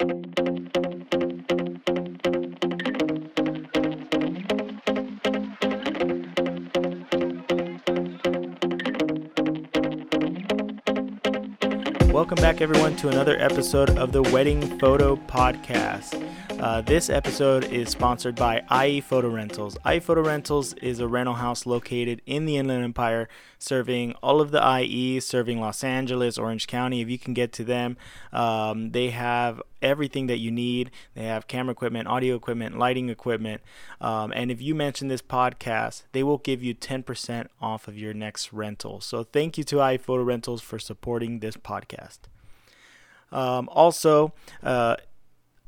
Welcome back, everyone, to another episode of the Wedding Photo Podcast. Uh, this episode is sponsored by IE Photo Rentals. IE Photo Rentals is a rental house located in the Inland Empire, serving all of the IE, serving Los Angeles, Orange County. If you can get to them, um, they have everything that you need. They have camera equipment, audio equipment, lighting equipment. Um, and if you mention this podcast, they will give you 10% off of your next rental. So thank you to IE Photo Rentals for supporting this podcast. Um, also, uh,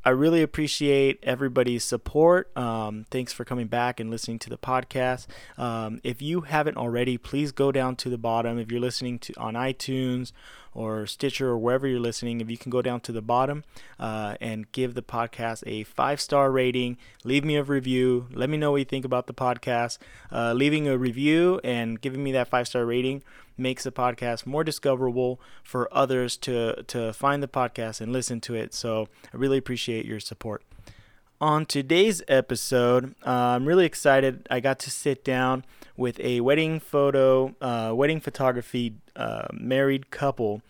I really appreciate everybody's support. Um, thanks for coming back and listening to the podcast. Um, if you haven't already, please go down to the bottom. If you're listening to on iTunes or Stitcher or wherever you're listening, if you can go down to the bottom uh, and give the podcast a five star rating, leave me a review. Let me know what you think about the podcast. Uh, leaving a review and giving me that five star rating makes the podcast more discoverable for others to to find the podcast and listen to it. So I really appreciate your support. On today's episode, uh, I'm really excited. I got to sit down with a wedding photo, uh, wedding photography uh, married couple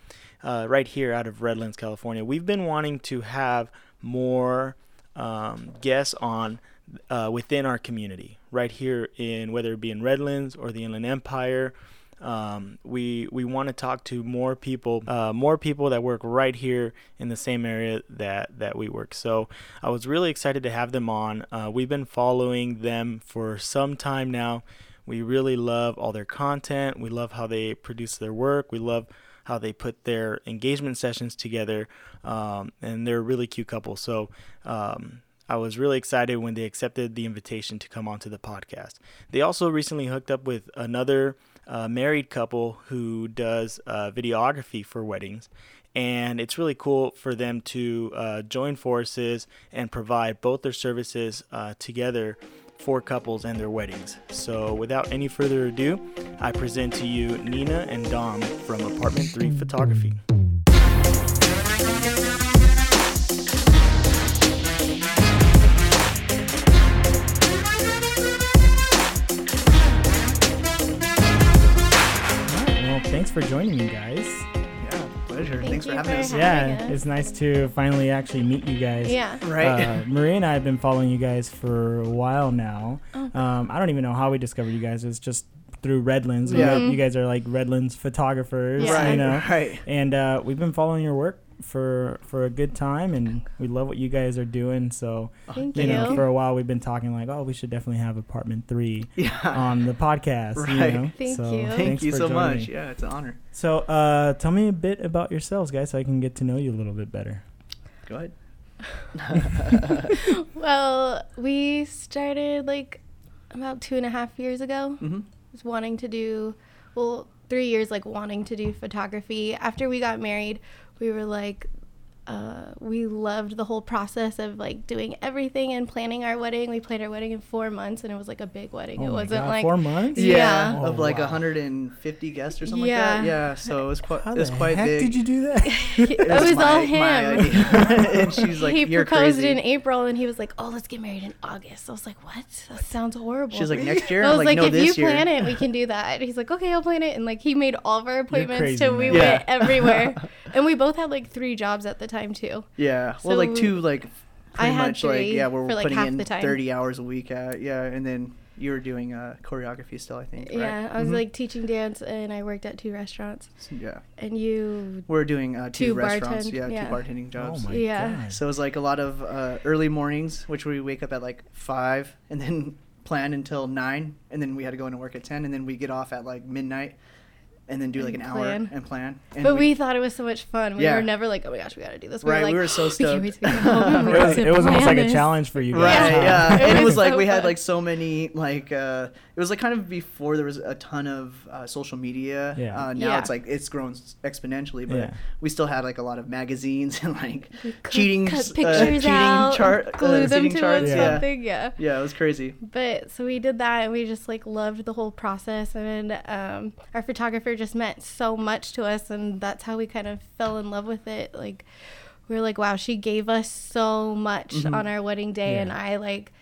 uh, right here out of Redlands, California. We've been wanting to have more um, guests on uh, within our community, right here in whether it be in Redlands or the Inland Empire. Um, we we want to talk to more people, uh, more people that work right here in the same area that that we work. So I was really excited to have them on. Uh, we've been following them for some time now. We really love all their content. We love how they produce their work. We love how they put their engagement sessions together, um, and they're a really cute couple. So. Um, I was really excited when they accepted the invitation to come onto the podcast. They also recently hooked up with another uh, married couple who does uh, videography for weddings. And it's really cool for them to uh, join forces and provide both their services uh, together for couples and their weddings. So, without any further ado, I present to you Nina and Dom from Apartment 3 Photography. For joining me, guys. Yeah, pleasure. Thank Thanks for having for us. having Yeah, us. it's nice to finally actually meet you guys. Yeah. Right. Uh, Maria and I have been following you guys for a while now. Oh. Um, I don't even know how we discovered you guys. It's just through Redlands. Yeah. You, you guys are like Redlands photographers, Yeah. right. you know. Right. And uh, we've been following your work for for a good time, and we love what you guys are doing. So Thank you you. know, for a while we've been talking like, oh, we should definitely have Apartment Three Yeah. on the podcast. Right. You know? Thank so you. Thank you so joining much. me. Yeah, it's an honor. So, uh, tell me a bit about yourselves, guys, so I can get to know you a little bit better. Go ahead. Well, we started like about two and a half years ago. hmm Was wanting to do, well, three years like wanting to do photography. After we got married, we were like, uh, we loved the whole process of like doing everything and planning our wedding. We planned our wedding in four months, and it was like a big wedding. Oh it wasn't God, like four months. Yeah. Oh, of like wow. 150 guests or something Yeah. like that. Yeah. So it was quite. How It was the quite heck big. did you do that? it was, all my- him. and she's like, he "You're proposed crazy." in April, and he was like, "Oh, let's get married in August." I was like, "What? That sounds horrible." She's like, "Next year." I I'm was like, like, "No, if this you year." plan it, we can do that. He's like, okay, I'll plan it. And like, he made all of our appointments crazy, till we. Yeah. went everywhere. and we both had like three jobs at the time too. Yeah. Well, like two, like I pretty had much like three yeah, we're for, like, putting in 30 hours a week at yeah, and then you were doing uh, choreography still, I think. Right? Yeah, I was Mhm. like teaching dance, and I worked at two restaurants. Yeah. And you, We're doing uh, two, Two restaurants. bartend- Yeah, yeah. two bartending oh jobs. my Yeah. god. So it was like a lot of uh, early mornings, which we wake up at like five and then plan until nine, and then we had to go into work at ten, and then we get off at like midnight, and then do like an And hour and plan. And but we, thought it was so much fun. We Yeah. were never like, oh my gosh, we gotta do this. We Right, were like, we were so We stoked. to get home. We It was, it was almost like a challenge for you guys. Right, Yeah. yeah. It it was was like so we had fun. like so many like uh it was like kind of before there was a ton of uh, social media. Yeah. Uh, now Yeah. it's like it's grown exponentially, but Yeah. we still had like a lot of magazines and like cut- cheating cut s- uh, pictures cheating out, chart uh, glue them to charts. it, Yeah. something. Yeah. Yeah, it was crazy. But so we did that, and we just like loved the whole process, and um, our photographer just meant so much to us, and that's how we kind of fell in love with it. Like we were like, wow, she gave us so much Mhm. on our wedding day, and I like,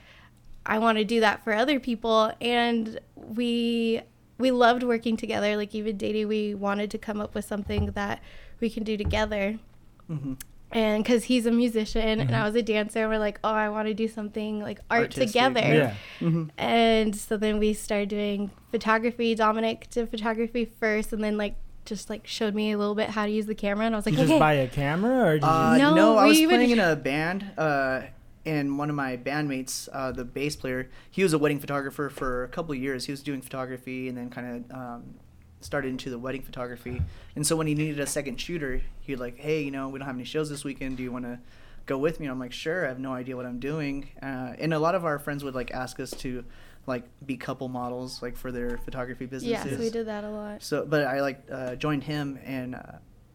I want to do that for other people, and we we loved working together. Like even dating, we wanted to come up with something that we can do together. hmm And because he's a musician and Mhm. I was a dancer, we're like, oh, I want to do something like art Artistic, together. Yeah. hmm And so then we started doing photography. Dominic did photography first, and then like just like showed me a little bit how to use the camera. And I was like, Did you okay, just buy a camera or did Uh, you? No, no, I was playing in a band, uh, and one of my bandmates, uh, the bass player, he was a wedding photographer for a couple of years. He was doing photography and then kind of um, started into the wedding photography. And so when he needed a second shooter, he'd like, hey, you know, we don't have any shows this weekend. Do you want to go with me? And I'm like, sure. I have no idea what I'm doing. Uh, and a lot of our friends would like ask us to like be couple models like for their photography businesses. so we did that a lot. So, but I like uh, joined him and uh,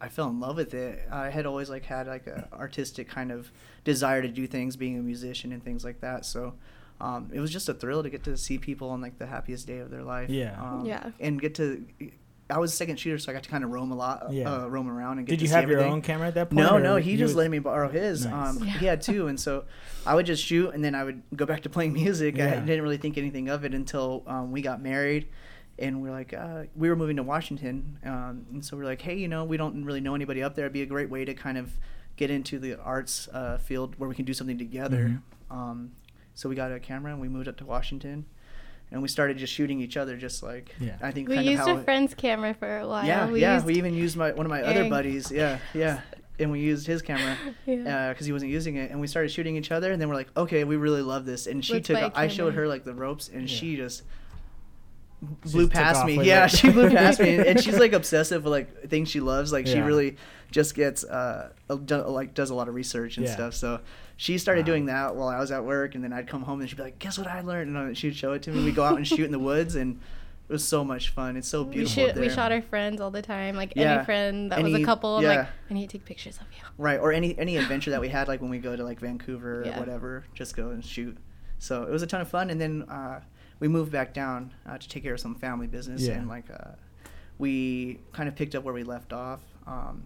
I fell in love with it. I had always like had like a artistic kind of desire to do things, being a musician and things like that. So, um, it was just a thrill to get to see people on like the happiest day of their life. Yeah. Um, Yeah. And get to. I was a second shooter, so I got to kind of roam a lot, Yeah. uh, roam around and get to the city. Did to you see have your everything. own camera at that point? No, no, he just was- let me borrow his. Nice. Um, Yeah. He had two, and so I would just shoot, and then I would go back to playing music. I didn't really think anything of it until um, we got married, and we're like, uh, we were moving to Washington, um, and so we're like, hey, you know, we don't really know anybody up there. It'd be a great way to kind of get into the arts uh, field where we can do something together. Mhm. Um, so we got a camera, and we moved up to Washington, and we started just shooting each other, just like Yeah. I think We kind used of how a friend's camera for a while. yeah, we yeah. used, we even used my one of my other buddies. Yeah, yeah. And we used his camera yeah. because he wasn't using it, and we started shooting each other. And then we're like, okay, we really love this. And she Let's took. buy a I showed her like the ropes, and Yeah. she just She blew past me. Yeah, it. she blew past me, and she's like obsessive with like things she loves. Like she really just gets uh like does a lot of research and Yeah. stuff. So she started Wow. doing that while I was at work, and then I'd come home and she'd be like, "Guess what I learned?" And she'd show it to me. We would go out and shoot in the woods, and it was so much fun. It's so we, beautiful. shoot, up we shot our friends all the time. Like Yeah. any friend that was a couple, I'm like, yeah. I need to take pictures of you. Right, or any any adventure that we had, like when we go to like Vancouver Yeah. or whatever, just go and shoot. So it was a ton of fun, and then uh, we moved back down uh, to take care of some family business, Yeah. and like uh, we kind of picked up where we left off. Um,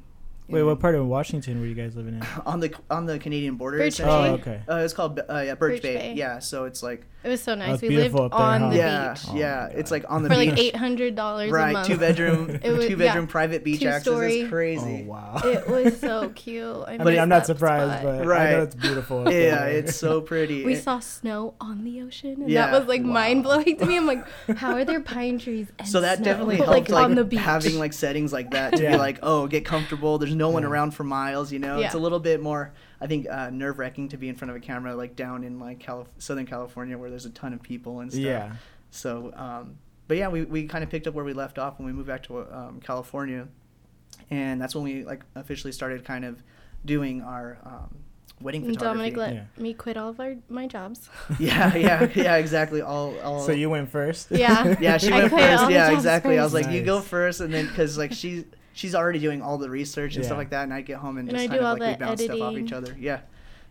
Wait, what part of Washington were you guys living in? on the on the Canadian border? Birch essentially. Oh, okay. Uh, it's called uh, yeah Birch, Birch Bay. Bay. Yeah, so it's like It was so nice. it's we lived there, on huh? the yeah beach Oh yeah my it's like on the for beach. like eight hundred dollars a right, month. two bedroom, It was- two yeah, bedroom private beach access. two-story. It's crazy. Oh wow. It was so cute. I, I mean, I'm not surprised, spot. but I Right. know it's beautiful. up Yeah, there. it's so pretty. We It- saw snow on the ocean, and Yeah. that was like Wow. mind blowing to me. I'm like, how are there pine trees? And so that definitely helped like, like, on the beach. having like settings like that to be like oh get comfortable there's no one Yeah. around for miles you know it's a little bit more i think uh, nerve-wracking to be in front of a camera like down in like Calif- southern california where there's a ton of people and stuff yeah. so um, but yeah we, we kind of picked up where we left off when we moved back to um, california and that's when we like officially started kind of doing our um, wedding And photography Dominic let Yeah. me quit all of our my jobs. yeah yeah yeah exactly all, all So you went first. Yeah. yeah, she I went first. Yeah, jobs exactly. I was first. like, you go first, and then because like she she's already doing all the research and Yeah. stuff like that, and I get home and, And just I kind do of all like we the bounce stuff off each other. Yeah.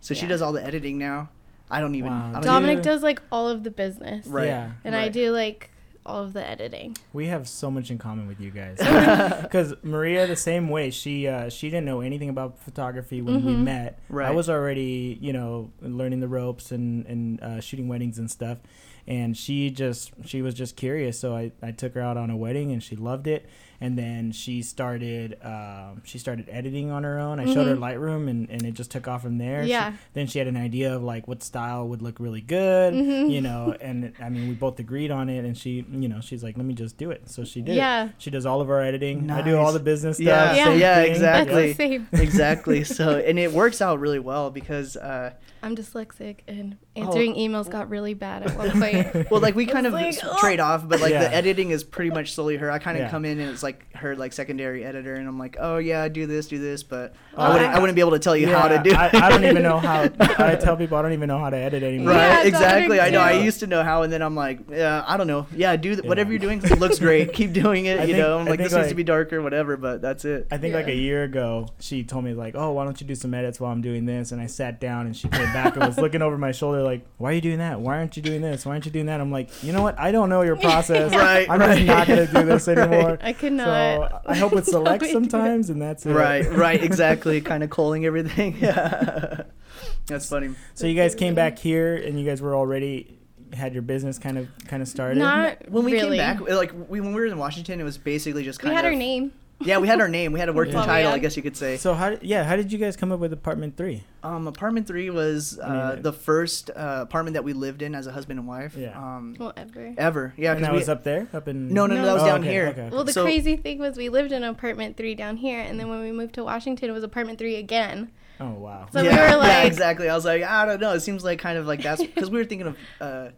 So she does all the editing now. I don't even. Wow. I don't Dominic you- does like all of the business, Right. Yeah. and I do like all of the editing. We have so much in common with you guys. Because Maria, the same way. She uh, she didn't know anything about photography when we Mhm. met. I was already, you know, learning the ropes and and uh, shooting weddings and stuff. And she just she was just curious, so I, I took her out on a wedding and she loved it. And then she started um, she started editing on her own. I showed her Mhm. Lightroom and, and it just took off from there. She- Yeah. then she had an idea of like what style would look really good, Mhm. you know. And I mean, we both agreed on it. And she, you know, she's like, let me just do it. So she did. it. Yeah. She does all of our editing. Nice. I do all the business stuff. Yeah, Yeah. same yeah, thing. exactly. That's the same. exactly. So and it works out really well because uh, I'm dyslexic, and Oh. answering emails got really bad at one point. well, like we kind of like, trade off, but like Yeah. the editing is pretty much solely her. I kind of Yeah. come in and it's like her like secondary editor, and I'm like, oh yeah, do this, do this, but Oh, I wouldn't, I- I wouldn't be able to tell you how to do. I, it. I don't even know how. I tell people I don't even know how to edit anymore. Right, Yeah, exactly. I know. I used to know how, and then I'm like, yeah, I don't know. Yeah, do th- Yeah. whatever you're doing looks great. Keep doing it. I you think- know, I'm like, think, this needs to be darker, whatever. But that's it. I think like a year ago, she told me like, "Oh, why don't you do some edits while I'm doing this?" And I sat down, and she came back and was looking over my shoulder like, "Why are you doing that? Why aren't you doing this? Why aren't you doing that?" I'm like, "You know what? I don't know your process. Right, I'm right. just not gonna do this Right. anymore." I could So not. I hope it No selects sometimes, and that's it. right, right, exactly. kind of calling everything. Yeah, that's funny. So you guys came back here, and you guys were already had your business kind of kind of started. Not When we really. came back, like we, when we were in Washington, it was basically just kind of. we had of our name. Yeah, we had our name. We had a working Yeah. title, I guess you could say. So how? Yeah, how did you guys come up with apartment three? Um, apartment three was I mean, uh, uh, the first uh, apartment that we lived in as a husband and wife. Yeah. Um, Whatever. ever. Yeah. and 'cause that we- was up there, up in. No, no, no, No. that was Oh, down okay, here. okay. Well, the So- crazy thing was we lived in apartment three down here, and then when we moved to Washington, it was apartment three again. Oh wow. So we yeah, were yeah, exactly. I was like, I don't know. It seems like kind of like that's because we were thinking of uh,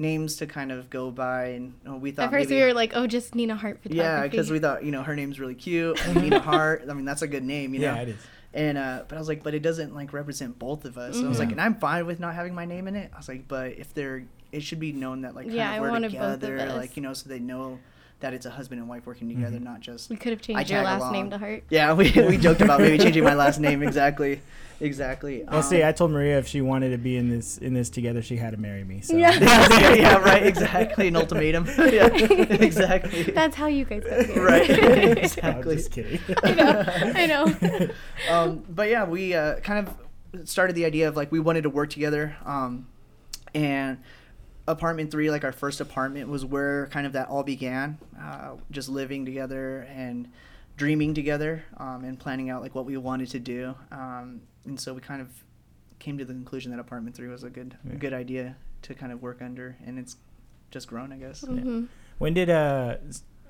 names to kind of go by, and uh, we thought At first, maybe, we were like, "Oh, just Nina Hart photography." yeah, because we thought you know her name's really cute, and Nina Hart. I mean, that's a good name, you know. yeah, it is. And uh, but I was like, but it doesn't like represent both of us. So I was like, and I'm fine with not having my name in it. I was like, but if they're, it should be known that like kind Yeah, of I we're wanted both of together, us. like you know, so they know that it's a husband and wife working together, Mhm. not just. we could have changed your last along. name to Hart. Yeah, we we joked about maybe changing my last name exactly, exactly. Well, see, Um, I told Maria if she wanted to be in this in this together, she had to marry me. So. Yeah. yeah, yeah, right, exactly, an ultimatum. yeah, exactly. That's how you guys got here. right, I'm exactly. just kidding. I know. I know. um, but yeah, we uh, kind of started the idea of like we wanted to work together. Um, and apartment three, like our first apartment, was where kind of that all began. Uh, just living together and dreaming together um, and planning out like what we wanted to do. Um, and so we kind of came to the conclusion that apartment three was a good Yeah. good idea to kind of work under, and it's just grown, I guess. hmm when did uh?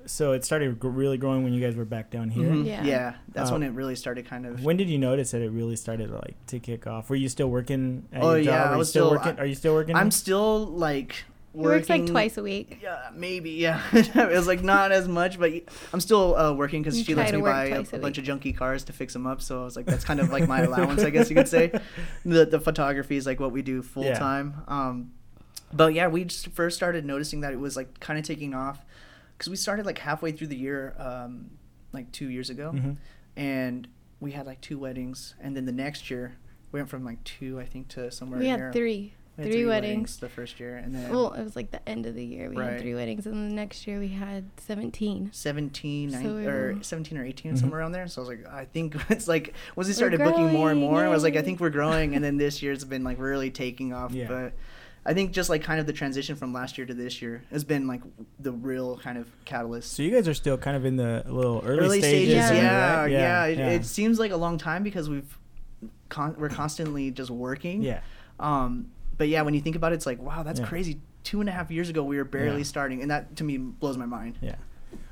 S- So it started gr- really growing when you guys were back down here. Mhm. Yeah. Yeah. that's Uh, when it really started kind of. When did you notice that it really started like to kick off? Were you still working at Oh, your yeah, job? I Are you was still, still- working? I- Are you still working? I'm still like He works like twice a week. Yeah, maybe. Yeah, it was like not as much, but I'm still uh, working because she lets me buy a, a bunch of junky cars to fix them up. So I was like, that's kind of like my allowance, I guess you could say. The the photography is like what we do full Yeah. time. Um, but yeah, we just first started noticing that it was like kind of taking off because we started like halfway through the year, um, like two years ago, Mhm. and we had like two weddings, and then the next year we went from like two, I think, to somewhere We near- had three. we had three weddings. the first year, and then Well, it was like the end of the year. We Right. had three weddings, and the next year we had 17. 17 So nine- we or 17 or 18 Mhm. somewhere around there so i was like i think it's like once we started booking more and more growing, i was like i think we're growing and then this year's been like really taking off Yeah. but i think just like kind of the transition from last year to this year has been like the real kind of catalyst So you guys are still kind of in the little early, early stages, Yeah. yeah right? yeah, It, it seems like a long time because we've con- we're constantly just working yeah. um but yeah when you think about it it's like wow that's Yeah. crazy two and a half years ago we were barely Yeah. starting and that to me blows my mind Yeah,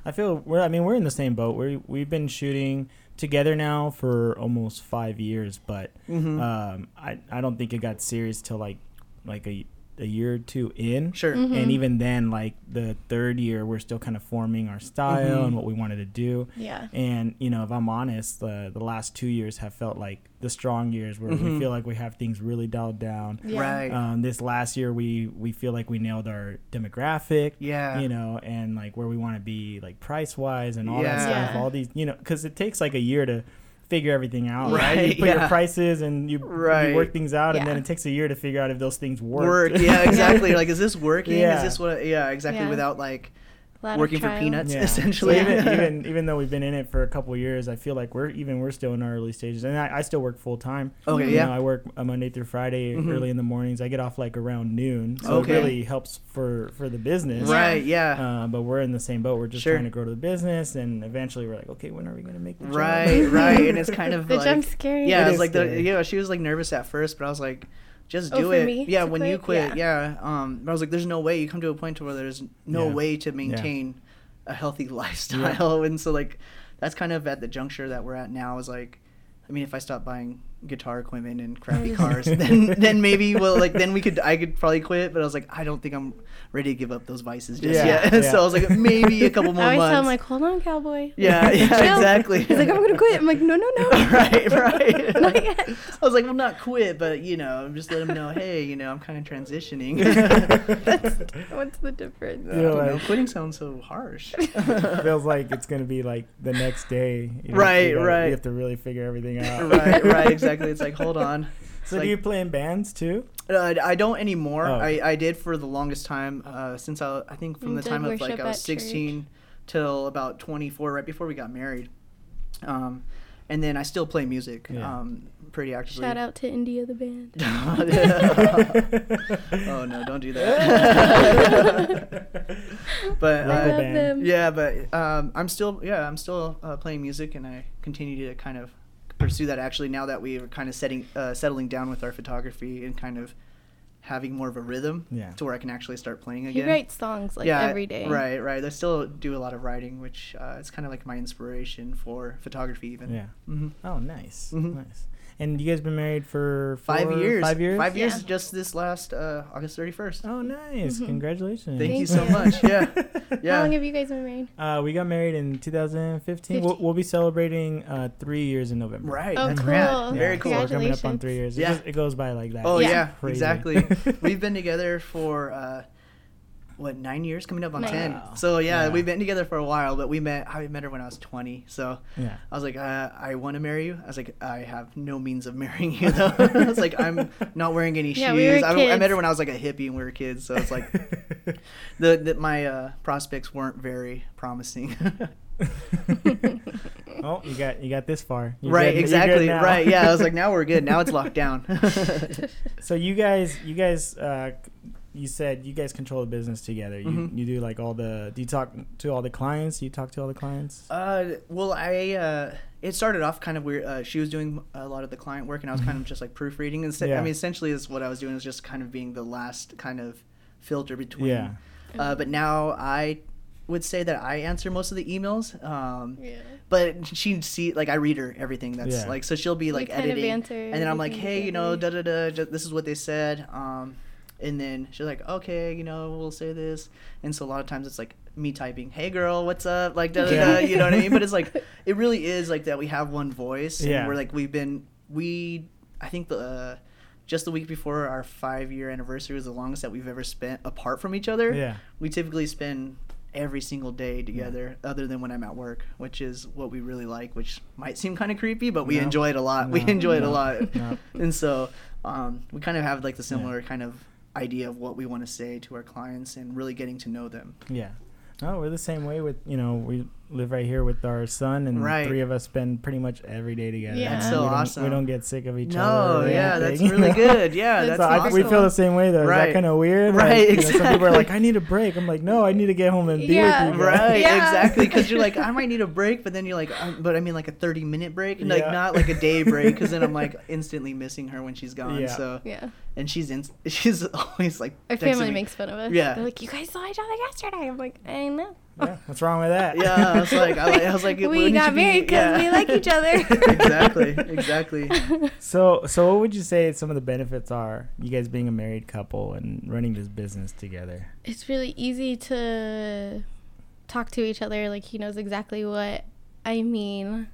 I feel we're. I mean, we're in the same boat. We we've been shooting together now for almost five years, but mm-hmm. um, I I don't think it got serious till like like a a year or two in. sure Mhm. And even then, like the third year, we're still kind of forming our style Mhm. and what we wanted to do. Yeah. And you know, if I'm honest, the the last two years have felt like the strong years where we Mhm. feel like we have things really dialed down. Yeah. right Um, this last year, we we feel like we nailed our demographic yeah you know, and like where we want to be, like price wise, and all that stuff. Yeah. All these, you know, because it takes like a year to figure everything out. Right, You put yeah. your prices and you, Right. you work things out, and then it takes a year to figure out if those things work. work. Yeah, exactly. like, is this working? Yeah. Is this what? Yeah, exactly. Yeah. Without like Lot of working for trial. peanuts, Yeah. essentially. So even, even even though we've been in it for a couple years, I feel like we're even we're still in our early stages, and I, I still work full time. okay, You yeah. know, I work uh, Monday through Friday Mhm. early in the mornings. I get off like around noon, so Okay. it really helps for for the business. Right. Yeah. Uh, but we're in the same boat. We're just Sure. trying to grow the business, and eventually we're like, okay, when are we gonna make the jump? right. Right. And it's kind of The like jump's scary. yeah. It It's is like the you know She was like nervous at first, but I was like. Just Oh, do for it. me yeah, to when you quit? quit, yeah. Um, but I was like, "There's no way you come to a point to where there's no Yeah. way to maintain a healthy lifestyle." And so, like, that's kind of at the juncture that we're at now. Is like, I mean, if I stop buying guitar equipment and crappy cars, then then maybe well, like then we could I could probably quit. But I was like, I don't think I'm ready to give up those vices just Yeah, yet. yeah. so I was like, maybe a couple more I always months. tell him like, hold on, cowboy. yeah, yeah, Chill. exactly. He's like, I'm gonna quit. I'm like, no, no, no. right, right. Not yet. I was like, well, not quit, but you know, just let him know, hey, you know, I'm kind of transitioning. That's, what's the difference? I Yeah, don't know, quitting sounds so harsh. feels like it's gonna be like the next day. You Right, you gotta- right. You have to really figure everything out. right, right, exactly. It's like, hold on. So like- do you play in bands too? Uh, I don't anymore. Oh. I, I did for the longest time. Uh, since I, I think from You the time of like I was at church. 16 till about 24, right before we got married. Um, and then I still play music. Yeah. Um, pretty actively. Shout out to India the band. oh no! Don't do that. but Local I uh, love them. yeah, but um, I'm still yeah I'm still uh, playing music and I continue to kind of pursue that. Actually, now that we are kind of setting uh, settling down with our photography and kind of having more of a rhythm Yeah. to where I can actually start playing He again. writes songs like yeah, every day. Right, right. I still do a lot of writing, which uh, it's kind of like my inspiration for photography, even. Yeah. Mm-hmm. Oh, nice. Mhm. Nice. And you guys been married for Five years. Five years. Five years. Yeah. Just this last uh, August thirty first. Oh, nice. Mhm. Congratulations. Thank, you Thank so much. Yeah. Yeah. How long have you guys been married? Uh, we got married in 2015. We'll, we'll be celebrating uh, three years in November. Right. Oh, that's cool. Yeah. Very cool. we're coming up on three years. It, Yeah. just, it goes by like that. Oh Yeah. yeah, Crazy. exactly. We've been together for uh, what nine years, coming up on Nice. ten. Wow. So yeah, Yeah. we've been together for a while, but we met. I met her when I was twenty. So Yeah. I was like, uh, I want to marry you. I was like, I have no means of marrying you though. I was like, I'm not wearing any Yeah, shoes. we were I, I met her when I was like a hippie and we were kids. So it's like the, the my uh, prospects weren't very promising. oh, you got you got this far. You're right, good- exactly. Right. Yeah, I was like, now we're good. Now it's locked down. so you guys, you guys, uh, you said you guys control the business together. You Mhm. you do like all the. Do you talk to all the clients? You talk to all the clients. Uh, well, I uh, it started off kind of weird. Uh, she was doing a lot of the client work, and I was kind of just like proofreading. And Yeah. I mean, essentially, is what I was doing was just kind of being the last kind of filter between. Yeah. Uh, but now I would say that I answer most of the emails. Um, Yeah. but she see like I read her everything that's Yeah. like so she'll be We like kind of editing, and then I'm like, hey, you know, da da da, this is what they said. Um, and then she's like, okay, you know, we'll say this. And so a lot of times it's like me typing, hey girl, what's up? Like da da Yeah. da, you know what I mean? But it's like it really is like that. We have one voice. Yeah. And we're like we've been we I think the. Uh, just the week before our five year anniversary was the longest that we've ever spent apart from each other Yeah. we typically spend every single day together other than when i'm at work which is what we really like which might seem kind of creepy but we No. enjoy it a lot we No. enjoy it a lot No. and so um, we kind of have like the similar kind of idea of what we want to say to our clients and really getting to know them Yeah. No, we're the same way with you know we live right here with our son and Right. three of us spend pretty much every day together. Yeah. That's so we awesome. We don't get sick of each no other. or yeah that's anything. really good yeah That's that's so I, awesome. we feel the same way though. Is Right. that kind of weird? Right, Like, you know, some people are like, exactly. I need a break. I'm like, no, I need to get home and be Yeah. with you. guys." Right, Yeah. exactly. Because you're like, I might need a break, but then you're like, um, but I mean, like a 30 minute break, and like not like a day break, because then I'm like instantly missing her when she's gone. Yeah. So, Yeah. and she's in, she's always like, Our family me. makes fun of us. Yeah. They're like, you guys saw each other yesterday. I'm like, I know. Yeah, What's wrong with that? Yeah, I was like, I, like- I was like, we got married because yeah. we like each other. exactly, exactly. So, so what would you say some of the benefits are? You guys being a married couple and running this business together. it's really easy to talk to each other. Like he knows exactly what I mean.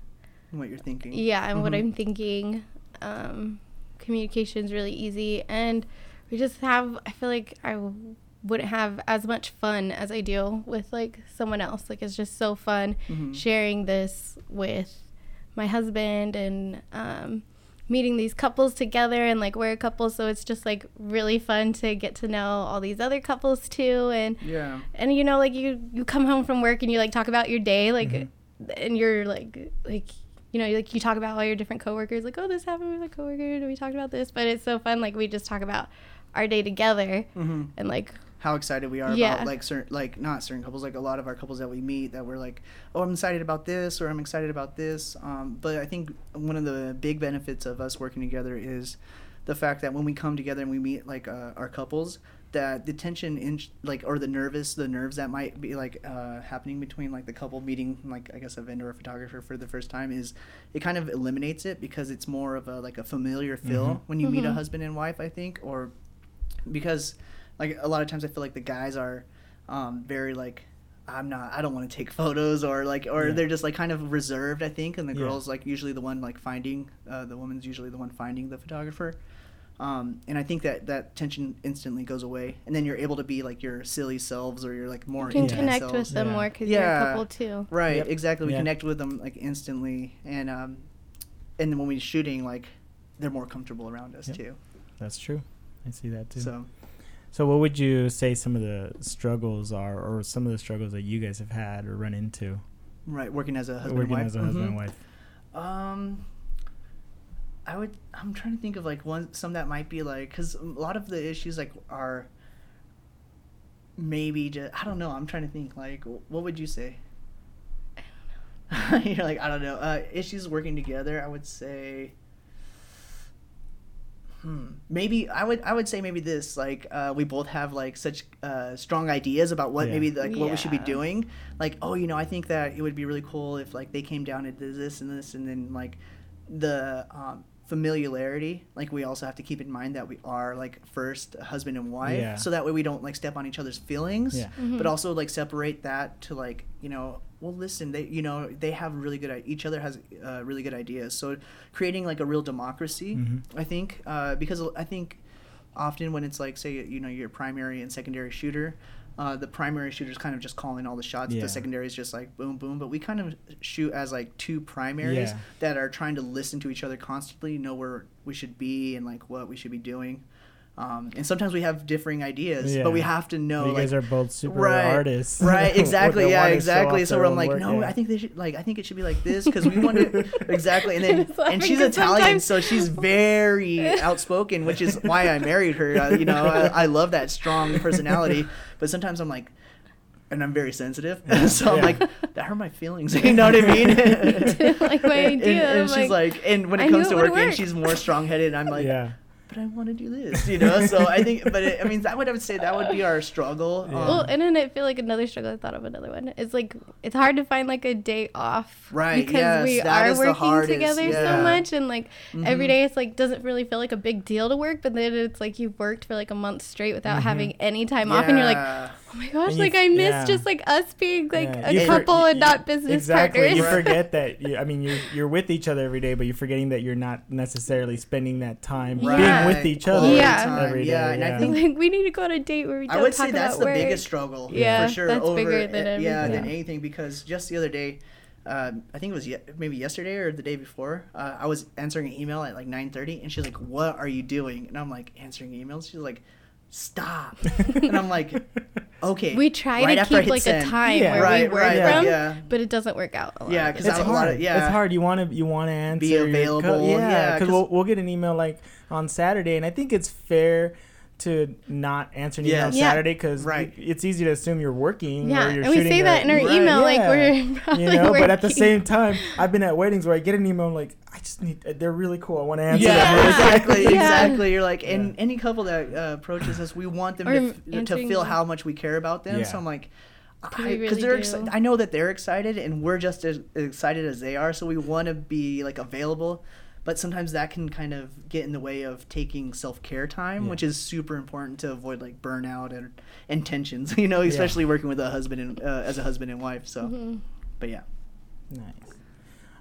What you're thinking? Yeah, and what Mhm. I'm thinking. Um, is really easy, and we just have. I feel like I w- wouldn't have as much fun as I do with like someone else. Like it's just so fun Mhm. sharing this with my husband and um, meeting these couples together and like we're a couple so it's just like really fun to get to know all these other couples too and Yeah. and you know like you you come home from work and you like talk about your day like Mhm. and you're like like you know like you talk about all your different coworkers like oh this happened with a coworker and we talked about this but it's so fun like we just talk about our day together hmm and like How excited we are Yeah. about like certain, like not certain couples, like a lot of our couples that we meet that we're like, oh, I'm excited about this or I'm excited about this. Um, but I think one of the big benefits of us working together is the fact that when we come together and we meet like uh, our couples, that the tension in like or the nervous the nerves that might be like uh, happening between like the couple meeting like I guess a vendor or photographer for the first time is it kind of eliminates it because it's more of a like a familiar feel Mhm. when you meet a Mhm. husband and wife I think or because like a lot of times I feel like the guys are um, very like I'm not I don't want to take photos or like or Yeah. they're just like kind of reserved I think and the Yeah. girls like usually the one like finding uh, the woman's usually the one finding the photographer um, and I think that that tension instantly goes away and then you're able to be like your silly selves or you're like more you can connect selves. with them Yeah. more because you're a couple too Right, Yep. exactly. We Yeah. connect with them like instantly, and um, and then when we're shooting, like, they're more comfortable around us Yep. too. That's true. I see that too. So, So what would you say some of the struggles are, or some of the struggles that you guys have had or run into right, working as a husband working and wife. as a husband and Mhm. wife? Um, I would. I'm trying to think of like one some that might be like because a lot of the issues like are maybe just I don't know. I'm trying to think like what would you say? You're like I don't know. Uh, issues working together. I would say. Hmm. Maybe I would I would say maybe this like uh, we both have like such uh, strong ideas about what Yeah. maybe like what we should be doing like oh you know I think that it would be really cool if like they came down and did this and this and then like the um, familiarity like we also have to keep in mind that we are like first husband and wife Yeah. so that way we don't like step on each other's feelings Yeah. Mhm. but also like separate that to like you know well listen they you know they have really good each other has uh, really good ideas so creating like a real democracy Mhm. i think uh, because i think often when it's like say you know your primary and secondary shooter uh, the primary shooter's kind of just calling all the shots Yeah. the secondary is just like boom boom but we kind of shoot as like two primaries Yeah. that are trying to listen to each other constantly know where we should be and like what we should be doing um, and sometimes we have differing ideas Yeah. but we have to know you like guys are both super Right. artists, Right, exactly, yeah, exactly. So their I'm like, work, no, yeah. I think they should like I think it should be like this because we want to exactly. And then It's and she's Italian, sometimes- so she's very outspoken, which is why I married her. Uh, you know, I, I love that strong personality, but sometimes I'm like. And I'm very sensitive, so I'm Yeah. like, that hurt my feelings. You know what I mean? didn't like my And- idea. And, I'm she's like, and when I it comes to working, work. she's more strong-headed. And I'm like, yeah, but I want to do this, you know. So I think, but it, I mean, that would I would say that would be our struggle. Yeah. um, Well, and then I feel like another struggle. I thought of another one. It's like it's hard to find like a day off, Right, Because yes, we that are is working hardest, together yeah. so much, and like every Mhm. day it's like doesn't really feel like a big deal to work, but then it's like you've worked for like a month straight without Mhm. having any time off, and you're like, Yeah. Oh my gosh, like I miss yeah. just like us being like Yeah. a You for- couple you- and not you- business exactly. partners. You forget that. You, I mean, you're you're with each other every day, but you're forgetting that you're not necessarily spending that time Right. being with each other Yeah. every day. Yeah, and I think- like we need to go on a date where we don't I would talk say that's the work. biggest struggle. Yeah, for sure. that's over, bigger than uh, Yeah, than anything because just the other day, uh, I think it was ye- maybe yesterday or the day before, uh, I was answering an email at like 9:30, and she's like, "What are you doing?" And I'm like, "Answering emails." She's like, "Stop!" and I'm like, "Okay." We try Right to keep like send. a time Yeah. where Right, we work right, from, yeah. but it doesn't work out. A lot Yeah, because it's that's a lot hard. of- yeah. It's hard. You want to you want to answer. Be your available, yeah, yeah, we'll we'll get an email like on Saturday, and I think it's fair to not answer an email Yes. on Yeah. Saturday because Right. it's easy to assume you're working. Yeah, or you're and we say that a- in our Right, email, like we're probably you know, but at the same time, I've been at weddings where I get an email I'm like, I just need. They're really cool. I want to answer Yeah, them. exactly, Yeah. exactly. You're like, and Yeah. any couple that uh, approaches us, we want them to, f- to feel the- how much we care about them. Yeah. So I'm like, because really they're do? exci- I know that they're excited, and we're just as excited as they are. So we want to be like available, but sometimes that can kind of get in the way of taking self care time, Yeah. which is super important to avoid like burnout and, and tensions. You know, especially working with a husband and uh, as a husband and wife. So, Mhm. but yeah. Nice.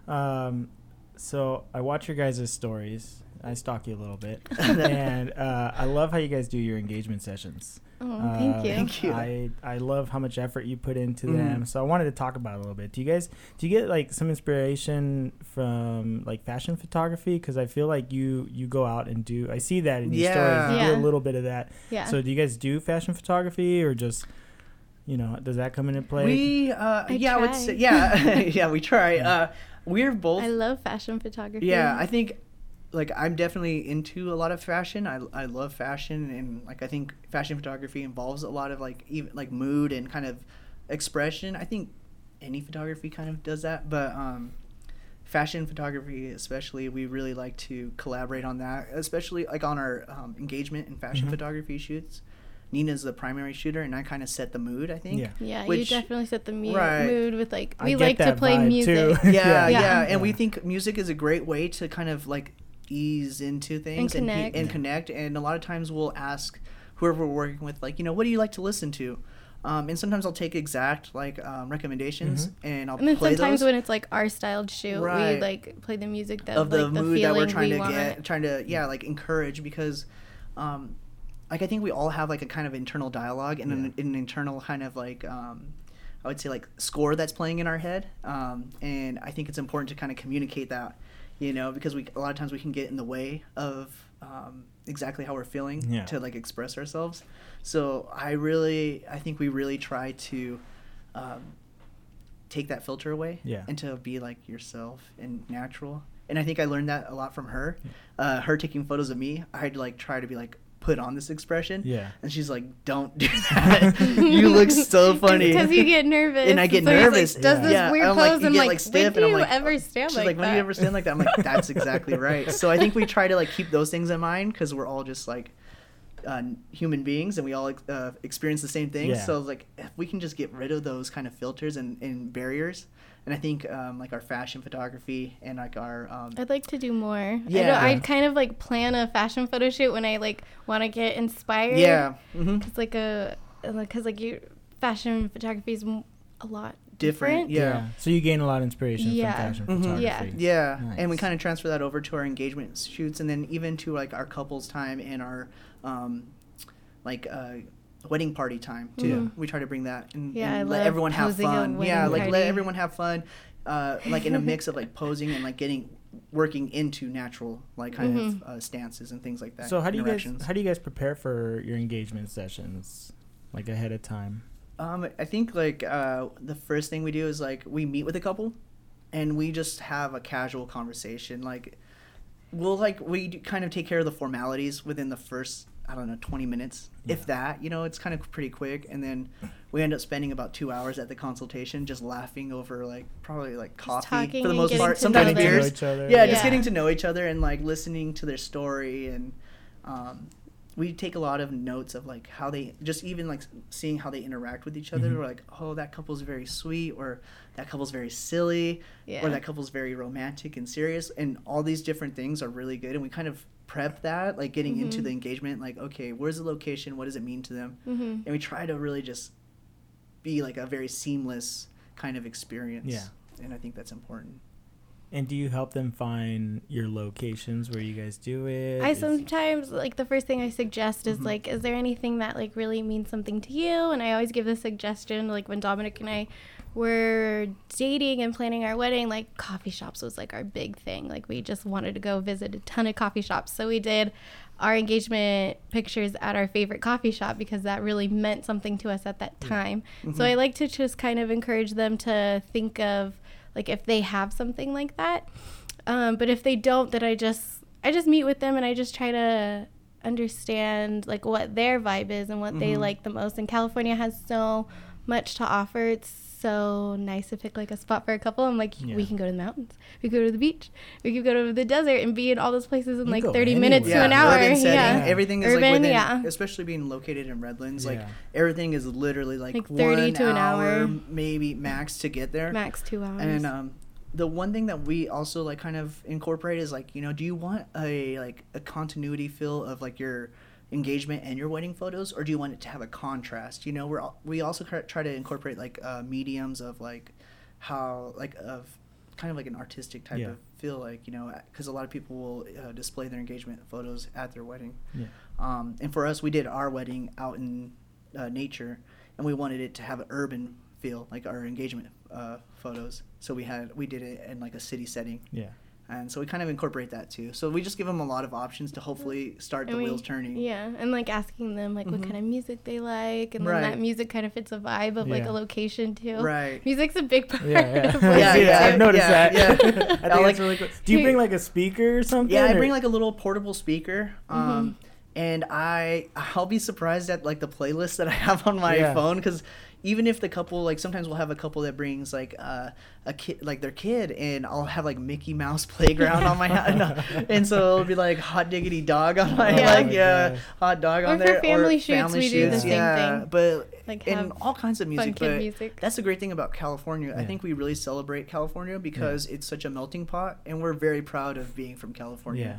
Um, so I watch your guys' stories. I stalk you a little bit, and uh, I love how you guys do your engagement sessions. Oh, Uh, thank you. Thank you. I I love how much effort you put into Mhm. them. So I wanted to talk about it a little bit. Do you guys do you get like some inspiration from like fashion photography? Because I feel like you you go out and do. I see that in your Yeah. stories. You do a little bit of that. Yeah. So do you guys do fashion photography or just you know does that come into play? We, uh, I yeah, I would try. say, yeah, yeah, we try. Yeah. Uh, we're both I love fashion photography. Yeah, I think like I'm definitely into a lot of fashion. I, I love fashion and like I think fashion photography involves a lot of like even like mood and kind of expression. I think any photography kind of does that, but um fashion photography especially we really like to collaborate on that, especially like on our um, engagement and fashion Mhm. photography shoots. Nina's the primary shooter and I kind of set the mood, I think. Yeah. Yeah, you definitely set the mu- Right. mood with like we like to play music. yeah, Yeah. yeah, and we think music is a great way to kind of like ease into things and connect. and, connect. And a lot of times we'll ask whoever we're working with, like, you know, what do you like to listen to? Um, and sometimes I'll take exact like um, recommendations and I'll And then play sometimes those when it's like our styled shoot, we like play the music that of the like the mood feeling that we're trying we to want. get, trying to yeah, like encourage because, um, like I think we all have like a kind of internal dialogue and an, an internal kind of like um, I would say like score that's playing in our head, um, and I think it's important to kind of communicate that you know, because we a lot of times we can get in the way of um, exactly how we're feeling Yeah. to like express ourselves. So I really, I think we really try to um, take that filter away Yeah. and to be like yourself and natural. And I think I learned that a lot from her. Uh, her taking photos of me, I had like try to be like put on this expression. Yeah. And she's like, "Don't do that. you look so funny." Because you get nervous. And I get So he's like, nervous. does this Yeah, weird I'm like, pose you and get, like, like, stiff, when and do I'm you like, ever stand She's like, like, when do you ever stand like that? I'm like, that's exactly right. So I think we try to like keep those things in mind because we're all just like uh, human beings and we all uh, experience the same things. Yeah. So like, if we can just get rid of those kind of filters and, and barriers, and I think um, like our fashion photography and like our um, I'd like to do more. I Yeah. don't, I'd kind of like plan a fashion photo shoot when I like want to get inspired. yeah, hmm It's like a, because like you, fashion photography is a lot different. different. Yeah. So you gain a lot of inspiration Yeah. from fashion Mhm. photography. Yeah. Yeah, and we kind of transfer that over to our engagement shoots, and then even to like our couples time and our um, like uh, wedding party time too. Mhm. We try to bring that and, Yeah, and let everyone have fun. wedding Yeah, like let everyone have fun, uh, like in a mix of like posing and like getting working into natural like kind of uh, stances and things like that. So how do you guys how do you guys prepare for your engagement sessions like ahead of time? Um, I think like uh, the first thing we do is like we meet with a couple, and we just have a casual conversation. Like, we'll like we kind of take care of the formalities within the first I don't know twenty minutes, if that. You know, it's kind of pretty quick, and then we end up spending about two hours at the consultation just laughing over like probably like coffee talking for the most part. Sometimes beers. each other. Yeah, just getting to know each other and like listening to their story and um, we take a lot of notes of like how they just even like seeing how they interact with each other. Mhm. We're like, oh, that couple's very sweet, or that couple's very silly, Yeah. or that couple's very romantic and serious, and all these different things are really good. And we kind of prep that, like getting into Mhm. the engagement, like okay, where's the location? What does it mean to them? hmm And we try to really just be like a very seamless kind of experience. Yeah. and I think that's important. And do you help them find your locations where you guys do it? I Is- sometimes like the first thing I suggest is Mhm. like, is there anything that like really means something to you? And I always give the suggestion like when Dominic and I were dating and planning our wedding, like coffee shops was like our big thing. Like we just wanted to go visit a ton of coffee shops, so we did our engagement pictures at our favorite coffee shop because that really meant something to us at that time. So I like to just kind of encourage them to think of like if they have something like that. Um, but if they don't, that I just I just meet with them and I just try to understand like what their vibe is and what they Mhm. like the most. And California has so much to offer. It's so nice to pick like a spot for a couple. I'm like, Yeah. we can go to the mountains, we can go to the beach, we can go to the desert and be in all those places in You like go 30 minutes anywhere. to an hour. urban setting. Yeah. Everything is Urban, like within, yeah. especially being located in Redlands. Like everything is literally like, Like 30 one to an hour. maybe max to get there. Max two hours. And um, the one thing that we also like kind of incorporate is like you know, do you want a like a continuity feel of like your engagement and your wedding photos, or do you want it to have a contrast? You know, we're al- we also try to incorporate like uh, mediums of like how like of kind of like an artistic type Yeah. of feel like you know because a lot of people will uh, display their engagement photos at their wedding Yeah. um, and for us we did our wedding out in uh, nature and we wanted it to have an urban feel like our engagement uh, photos so we had we did it in like a city setting Yeah. And so we kind of incorporate that too so we just give them a lot of options to hopefully start the we- wheels turning Yeah, and like asking them like what Mhm. kind of music they like, and then that music kind of fits a vibe of like a location too. right Music's a big part. Yeah, yeah. of Yeah, yeah, yeah, I've noticed yeah, that. yeah. I think I like- really cool. Do you bring like a speaker or something? Yeah, I bring like a little portable speaker. Mm-hmm. Um, and I I'll be surprised at like the playlist that I have on my Yeah. phone because even if the couple like sometimes we'll have a couple that brings like uh, a kid like their kid and I'll have like Mickey Mouse playground on my no. and so it'll be like hot diggity dog on my Yeah. like Oh my yeah gosh. hot dog Or on for there family shoots, we do the same thing. but Like and have all kinds of music kid but music. that's the great thing about California I think we really celebrate California because it's such a melting pot and we're very proud of being from California Yeah.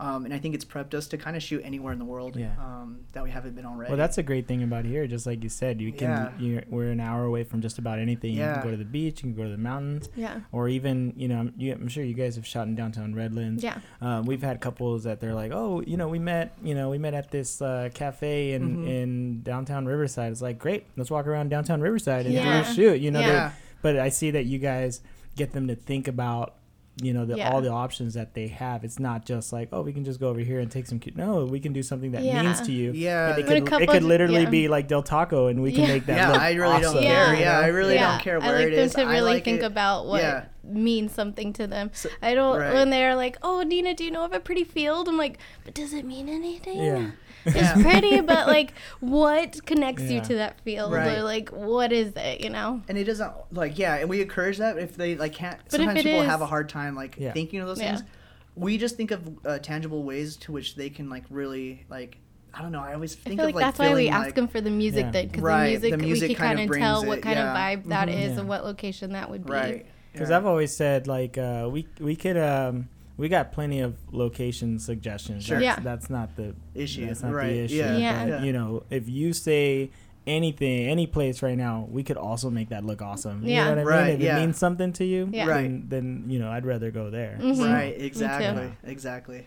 Um, and I think it's prepped us to kind of shoot anywhere in the world Yeah. um, that we haven't been already. Well, that's a great thing about here. Just like you said, you can. Yeah. You're, we're an hour away from just about anything. Yeah. You can go to the beach. You can go to the mountains, Yeah. or even you know, I'm, you, I'm sure you guys have shot in downtown Redlands. Yeah. Um, we've had couples that they're like, oh, you know, we met, you know, we met at this uh, cafe in Mhm. in downtown Riverside. It's like, great, let's walk around downtown Riverside and Yeah. do a shoot. You know, yeah, but I see that you guys get them to think about you know the, Yeah. all the options that they have. It's not just like oh we can just go over here and take some. Cute. No, we can do something that Yeah. means to you. Yeah. And it could, it could literally yeah. be like Del Taco, and we can Yeah. make that. Yeah, look I really don't care. you Yeah. I really Yeah. don't care I where like it them is. to I really like think it. about what Yeah. means something to them. So- I don't right. when they're like, "Oh, Nina, do you know of a pretty field?" I'm like, "But does it mean anything?" Yeah. It's pretty, but like, what connects you to that field, Right. or like, what is it? You know? and it doesn't like yeah and we encourage that if they like can't if sometimes people is- have a hard time like Yeah. thinking of those Yeah. things we just think of uh, tangible ways to which they can like really like i don't know i always I think feel of like like that's why we feeling, ask them for the music Yeah. that because Right, the music, the music we can kind kind of of tell brings what kind yeah. of vibe that Mhm. is Yeah. and what location that would be. right Because yeah. I've always said like uh, we we could um we got plenty of location suggestions. Sure. That's, Yeah. that's not the issue That's not right the issue. yeah, Yeah. But, you know, if you say anything, any place right now, we could also make that look awesome. You Yeah. know what I Right, mean? If yeah. it means something to you, Yeah. Right. then, then you know, I'd rather go there. Mhm. Right exactly exactly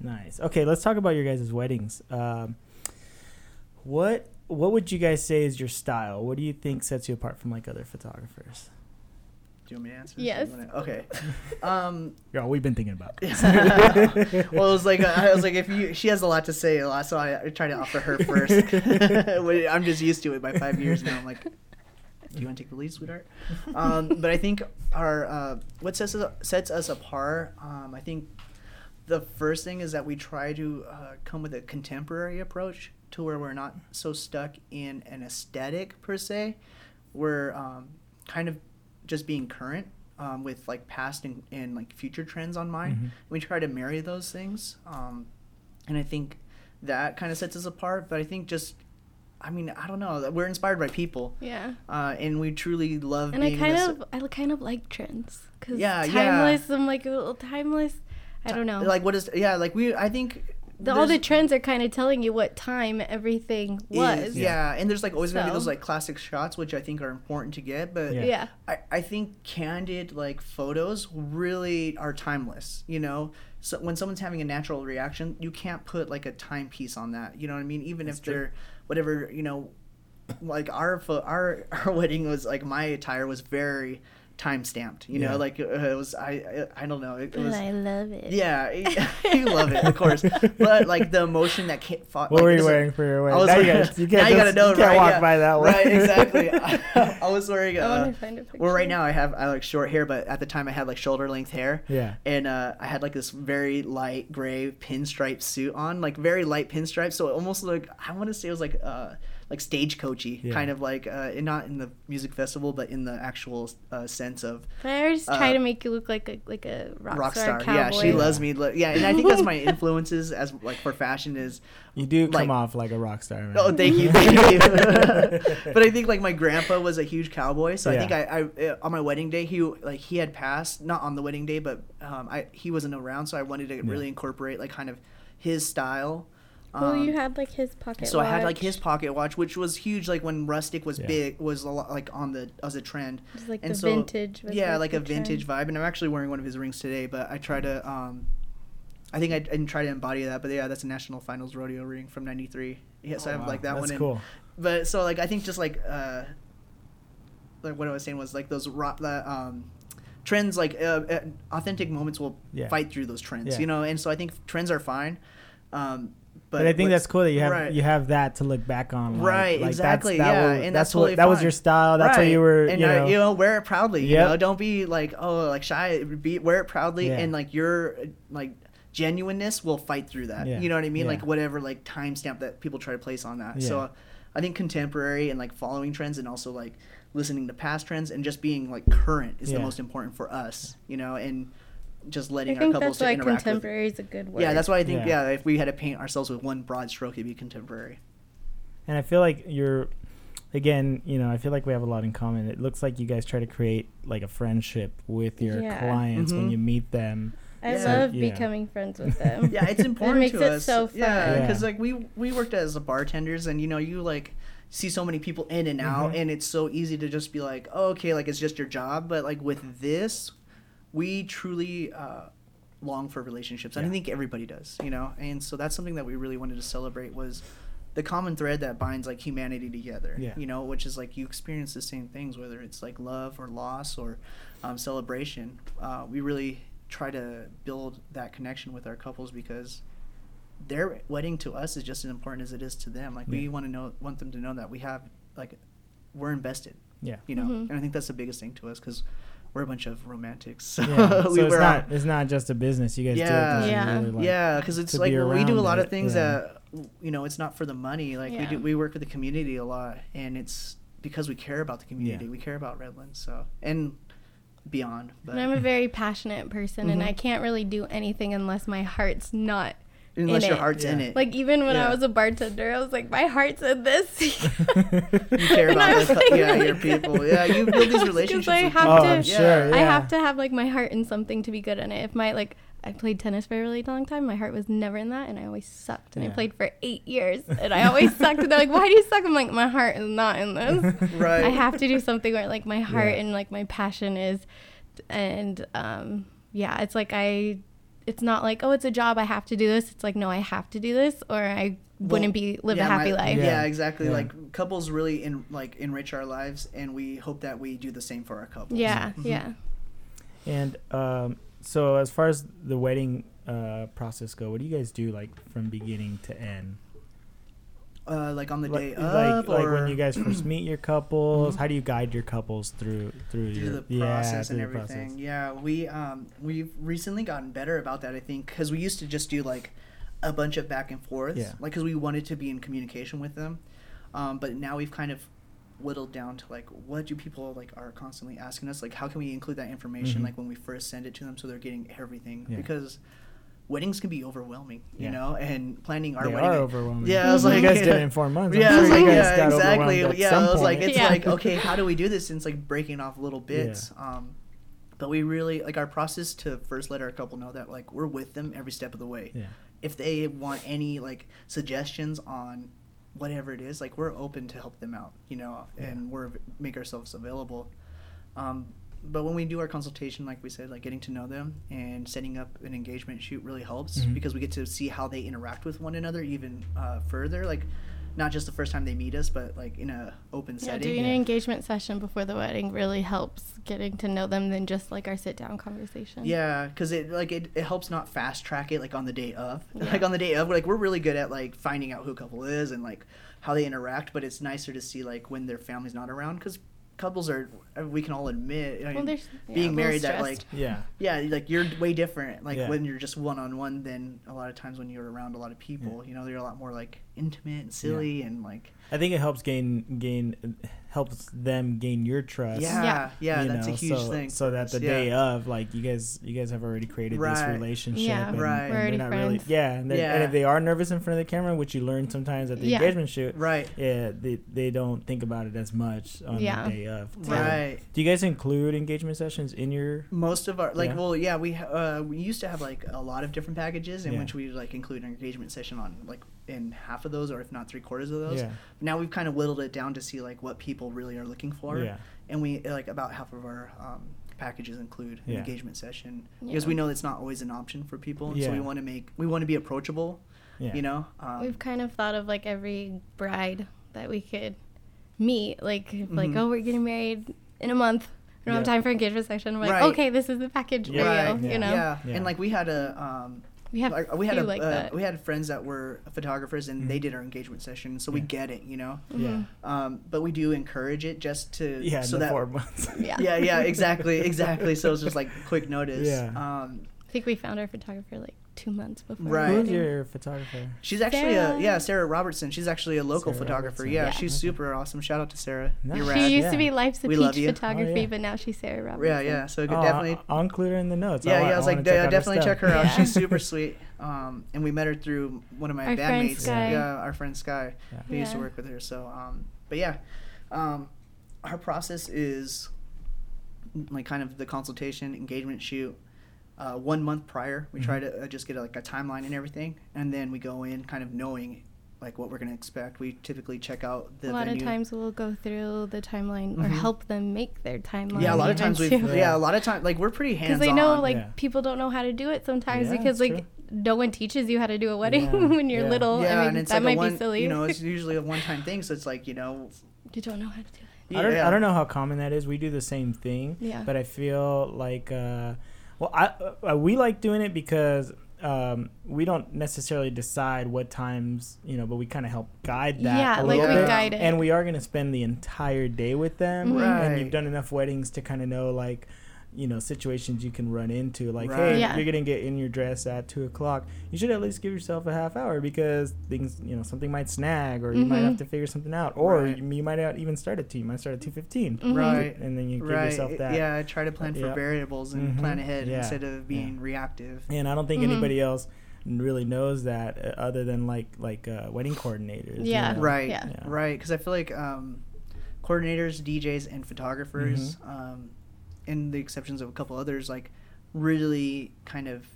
Nice. Okay, let's talk about your guys' weddings. Um, what what would you guys say is your style? What do you think sets you apart from like other photographers? Do you want me to answer? Yes. Wanna- okay um Yeah, we've been thinking about. This. well, it was like I was like, if you, she has a lot to say, a lot, so I, I try to offer her first. I'm just used to it by five years now. I'm like, do you want to take the lead, sweetheart? Um, but I think our uh, what sets us sets us apart. Um, I think the first thing is that we try to uh, come with a contemporary approach to where we're not so stuck in an aesthetic per se. We're um, kind of just being current um, with like past and, and like future trends on mind. Mhm. We try to marry those things, um, and I think that kind of sets us apart. But I think just, I mean, I don't know. We're inspired by people, Yeah. uh, and we truly love. And I kind this- of, I kind of like trends because Yeah, yeah. timeless. I'm like a little timeless. I don't know. Like what is? Yeah, like we. I think. The, all the trends are kind of telling you what time everything was. is- yeah. and there's like always gonna be those like classic shots, which I think are important to get. But Yeah. Yeah. I, I think candid like photos really are timeless you know so when someone's having a natural reaction you can't put like a timepiece on that you know what i mean even That's if true. they're whatever you know like our pho- our our wedding was like my attire was very time stamped you Yeah. know like uh, it was i i, I don't know it, it was I love it. yeah you love it of course but like the emotion that ca- fought What like, were you was a- wearing for your I wedding? was Now you wearing- gotta, you now you gotta just- know, you can't right, walk yeah. by that one. right exactly I, was wearing I uh, want to find a picture. well, right now I have I like short hair, but at the time I had like shoulder length hair. Yeah. And uh, I had like this very light gray pinstripe suit on, like very light pinstripe So it almost like I want to say it was like uh like stagecoachy, Yeah. kind of like uh, and not in the music festival, but in the actual uh, sense of But I always try uh, to make you look like a like a rock, rock star, star. Yeah, she loves me. Lo- Yeah, and I think that's my influences as like for fashion is You do come off like a rock star, man. Oh, thank you, thank you. but I think like my grandpa was a huge cowboy, so I think I, I uh, on my wedding day he like he had passed, not on the wedding day, but um, I he wasn't around, so I wanted to really incorporate like kind of his style. Well, Um, you had like his pocket. Watch. So I had like his pocket watch, which was huge. Like when rustic was Yeah. big, was a lot like on the as a trend. It's like and the so- vintage. was, yeah, like a the trend. vintage vibe. And I'm actually wearing one of his rings today, but I try to. um I think I didn't try to embody that, but yeah, that's a national finals rodeo ring from '93. Yeah, so I Oh, have wow. like that That's one. in- cool. but so like I think just like uh like what I was saying was like those rock the um trends like uh, uh, authentic moments will Yeah. fight through those trends Yeah. you know and so I think trends are fine um but, But, I think that's cool that you have right. you have that to look back on. like- Right, like exactly, That's, that yeah, was- and that's what totally that was your style. That's what you were. and you uh, know, you know wear it proudly you know don't be like oh like shy be wear it proudly Yeah. and like your like genuineness will fight through that Yeah. you know what i mean Yeah. like whatever like timestamp that people try to place on that Yeah. so i think contemporary and like following trends and also like listening to past trends and just being like current is the most important for us you know and just I letting our couples that's to why interact with contemporary is a good word. yeah that's why i think Yeah. yeah. if we had to paint ourselves with one broad stroke it'd be contemporary and I feel like you're. Again, you know, I feel like we have a lot in common. It looks like you guys try to create like a friendship with your Yeah. clients when Mhm. you meet them. I Yeah. love Yeah. becoming friends with them. yeah it's important it makes to it us so yeah fun. because Yeah. like we we worked as bartenders and you know you like see so many people in and out Mhm. and it's so easy to just be like oh, okay like it's just your job but like with this we truly uh long for relationships and i think everybody does you know and so that's something that we really wanted to celebrate was the common thread that binds like humanity together. Yeah. You know, which is like you experience the same things, whether it's like love or loss or um, celebration. Uh, we really try to build that connection with our couples because their wedding to us is just as important as it is to them. Like we want to know, want them to know that we have like we're invested. Yeah. You know, Mhm. and I think that's the biggest thing to us because we're a bunch of romantics. So, Yeah. so we it's were not out- it's not just a business. You guys Yeah. do it 'cause you Yeah. really like yeah, because it's like be we do a around lot of things yeah. that you know it's not for the money. Like we do, we work with the community a lot, and it's because we care about the community. Yeah. We care about Redlands, so and beyond. But And I'm a very passionate person, and Mhm. I can't really do anything unless my heart's not. Unless in your it. heart's in it, Like even when Yeah. I was a bartender, I was like, my heart's in this. you care about was the, like, yeah really your people. Yeah, you build these relationships. I with have people. oh, to- I'm sure. I have to have like my heart in something to be good in it. If my like I played tennis for a really long time, my heart was never in that, and I always sucked. And Yeah. I played for eight years, and I always sucked. And they're like, "Why do you suck?" I'm like, "My heart is not in this. Right. I have to do something where like my heart Yeah. and like my passion is." And um, yeah, it's like I. It's not like oh, it's a job. I have to do this. It's like no, I have to do this, or I wouldn't be live yeah, a happy my- life. Yeah, Yeah. exactly. Yeah. Like couples really in like enrich our lives, and we hope that we do the same for our couples. Yeah, Mhm. yeah. And um, so as far as the wedding uh, process go, what do you guys do like from beginning to end? Uh, like on the like, day like, of, like or when you guys first meet your couples, Mhm. how do you guide your couples through through, through your the process through and everything. process? Yeah, we um we've recently gotten better about that. I think because we used to just do like a bunch of back and forth, Yeah. like because we wanted to be in communication with them. Um, but now we've kind of whittled down to like what do people like are constantly asking us like how can we include that information Mhm. like when we first send it to them so they're getting everything Yeah. because weddings can be overwhelming you Yeah. know and planning our They wedding are overwhelming. Yeah, I was you guys did it in four months. I'm yeah, I was like, you guys yeah, got exactly. Yeah, some I was like, it's Yeah. like, okay, how do we do this? And it's like breaking off little bits. Um, but we really like our process to first let our couple know that like we're with them every step of the way. yeah. If they want any like suggestions on whatever it is, like we're open to help them out, you know, and we're make ourselves available. Um, but when we do our consultation, like we said, like getting to know them and setting up an engagement shoot really helps Mhm. because we get to see how they interact with one another even uh, further. Like not just the first time they meet us, but like in a open Yeah, setting. doing Yeah. an engagement session before the wedding really helps getting to know them than just like our sit down conversation. Yeah, because it like it, it helps not fast track it like on the day of. Yeah. Like on the day of, like we're really good at like finding out who a couple is and like how they interact. But it's nicer to see like when their family's not around because couples are uh, we can all admit I Well, mean, there's yeah, a being little married that like Yeah. yeah like you're way different like Yeah. when you're just one on one than a lot of times when you're around a lot of people. You know, they're a lot more like intimate and silly and like I think it helps gain gain helps them gain your trust. yeah yeah, Yeah. you that's a huge so, thing. So that the yeah. day of, like you guys, you guys have already created this relationship. Yeah, and, Right. and we're already they're not really, friends. yeah, and, they're- and if they are nervous in front of the camera, which you learn sometimes at the Yeah. engagement shoot, right yeah, they they don't think about it as much on Yeah. the day of. So, right Do you guys include engagement sessions in your? most of our like Yeah. well yeah we ha- uh, we used to have like a lot of different packages in Yeah. which we like include an engagement session on like in half of those or if not three quarters of those Yeah. now we've kind of whittled it down to see like what people really are looking for Yeah. and we like about half of our um, packages include an engagement session because we know it's not always an option for people so we want to make we want to be approachable Yeah. you know um, We've kind of thought of like every bride that we could meet. Like, if, like oh, we're getting married in a month. We don't have time for engagement session. We're like, Right. okay, this is the package Yeah. for right you. Yeah. You know, yeah. Yeah. and like we had a um, we have like, we had a like uh, that. we had friends that were photographers and they Mhm. did our engagement session so we get it you know Yeah. Mhm. um, but we do encourage it just to Yeah. so in the that four months. Yeah. yeah yeah exactly exactly so it's just like quick notice Yeah. um, I think we found our photographer like two months before. Right. Who's your photographer? she's actually Sarah. a yeah sarah robertson she's actually a local Sarah photographer Robertson. yeah, Yeah. she's Okay. super awesome shout out to sarah Nice. you're She rad. used Yeah. to be Life's a We Peach you. Oh, photography, yeah. but now she's Sarah Robertson. yeah yeah so Oh, definitely I'll, I'll include her in the notes. yeah, I, yeah, I was like, check yeah, her definitely check her out. She's super sweet. Um, and we met her through one of my Our bandmates. Sky. Yeah, our friend Sky. Yeah. We used to work with her. So, um, but yeah, um, our process is like kind of the consultation, engagement shoot. Uh, one month prior, we try Mhm. to uh, just get like a timeline and everything, and then we go in kind of knowing like what we're gonna expect. We typically check out the a lot venue. of times we'll go through the timeline or Mhm. help them make their timeline. Yeah, a lot of times we. Yeah. Yeah. a lot of times like we're pretty hands because on. they know like Yeah. people don't know how to do it sometimes Yeah, because like true. no one teaches you how to do a wedding Yeah, when you're yeah. little. yeah, I mean, and it's that like might one, be silly. you know, it's usually a one-time thing. So it's like you know, you don't know how to do it. I don't yeah. I don't know how common that is. We do the same thing. Yeah. But I feel like uh, well, I uh, we like doing it because um, we don't necessarily decide what times you know, but we kind of help guide that. Yeah, a like little we bit. guide it. And we are going to spend the entire day with them. Mhm. And you've done enough weddings to kind of know like. You know situations you can run into, like, Right. hey, Yeah. you're gonna get in your dress at two o'clock. You should at least give yourself a half hour because things, you know, something might snag, or you might Mhm. have to figure something out, or Right. you, you might not even start at two. You might start at two fifteen Mhm. Right. and then you give right. yourself that. Yeah, try to plan for Yep. variables and Mhm. plan ahead Yeah. instead of being reactive. And I don't think Mhm. anybody else really knows that uh, other than like like uh, wedding coordinators. you Yeah. know? Right, Yeah. Yeah. right. Because I feel like um, coordinators, DJs, and photographers, Mm-hmm. um, in the exceptions of a couple others, like really kind of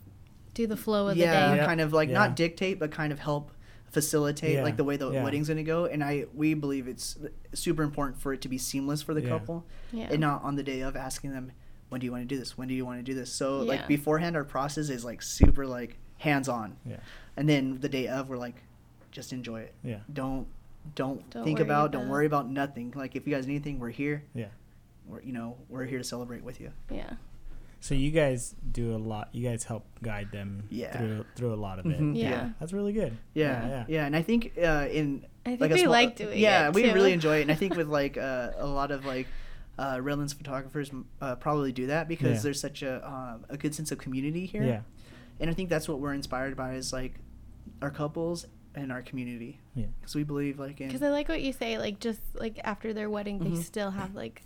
Do the flow of yeah, the day. Yeah. kind of like Yeah. not dictate, but kind of help facilitate Yeah. like the way the Yeah. wedding's gonna go. And I we believe it's super important for it to be seamless for the Yeah. couple, Yeah. and not on the day of asking them, when do you want to do this? When do you want to do this? So like beforehand, our process is like super like hands on, Yeah. and then the day of, we're like, just enjoy it. Yeah. Don't don't, Don't think worry about, don't worry about nothing. Like if you guys need anything, we're here. Yeah. We're you know we're here to celebrate with you. yeah. So you guys do a lot. You guys help guide them Yeah. through through a lot of it. Mhm. Yeah. That's really good. Yeah, Yeah. yeah, and I think uh, in I think like a we small- like doing yeah, it. Yeah, we too. really enjoy it, and I think with like uh, a lot of like uh, Redlands photographers uh, probably do that because Yeah. there's such a um, a good sense of community here, Yeah. and I think that's what we're inspired by is like our couples and our community Yeah. because we believe like in Because I like what you say. Like just like after their wedding, they Mhm. still have like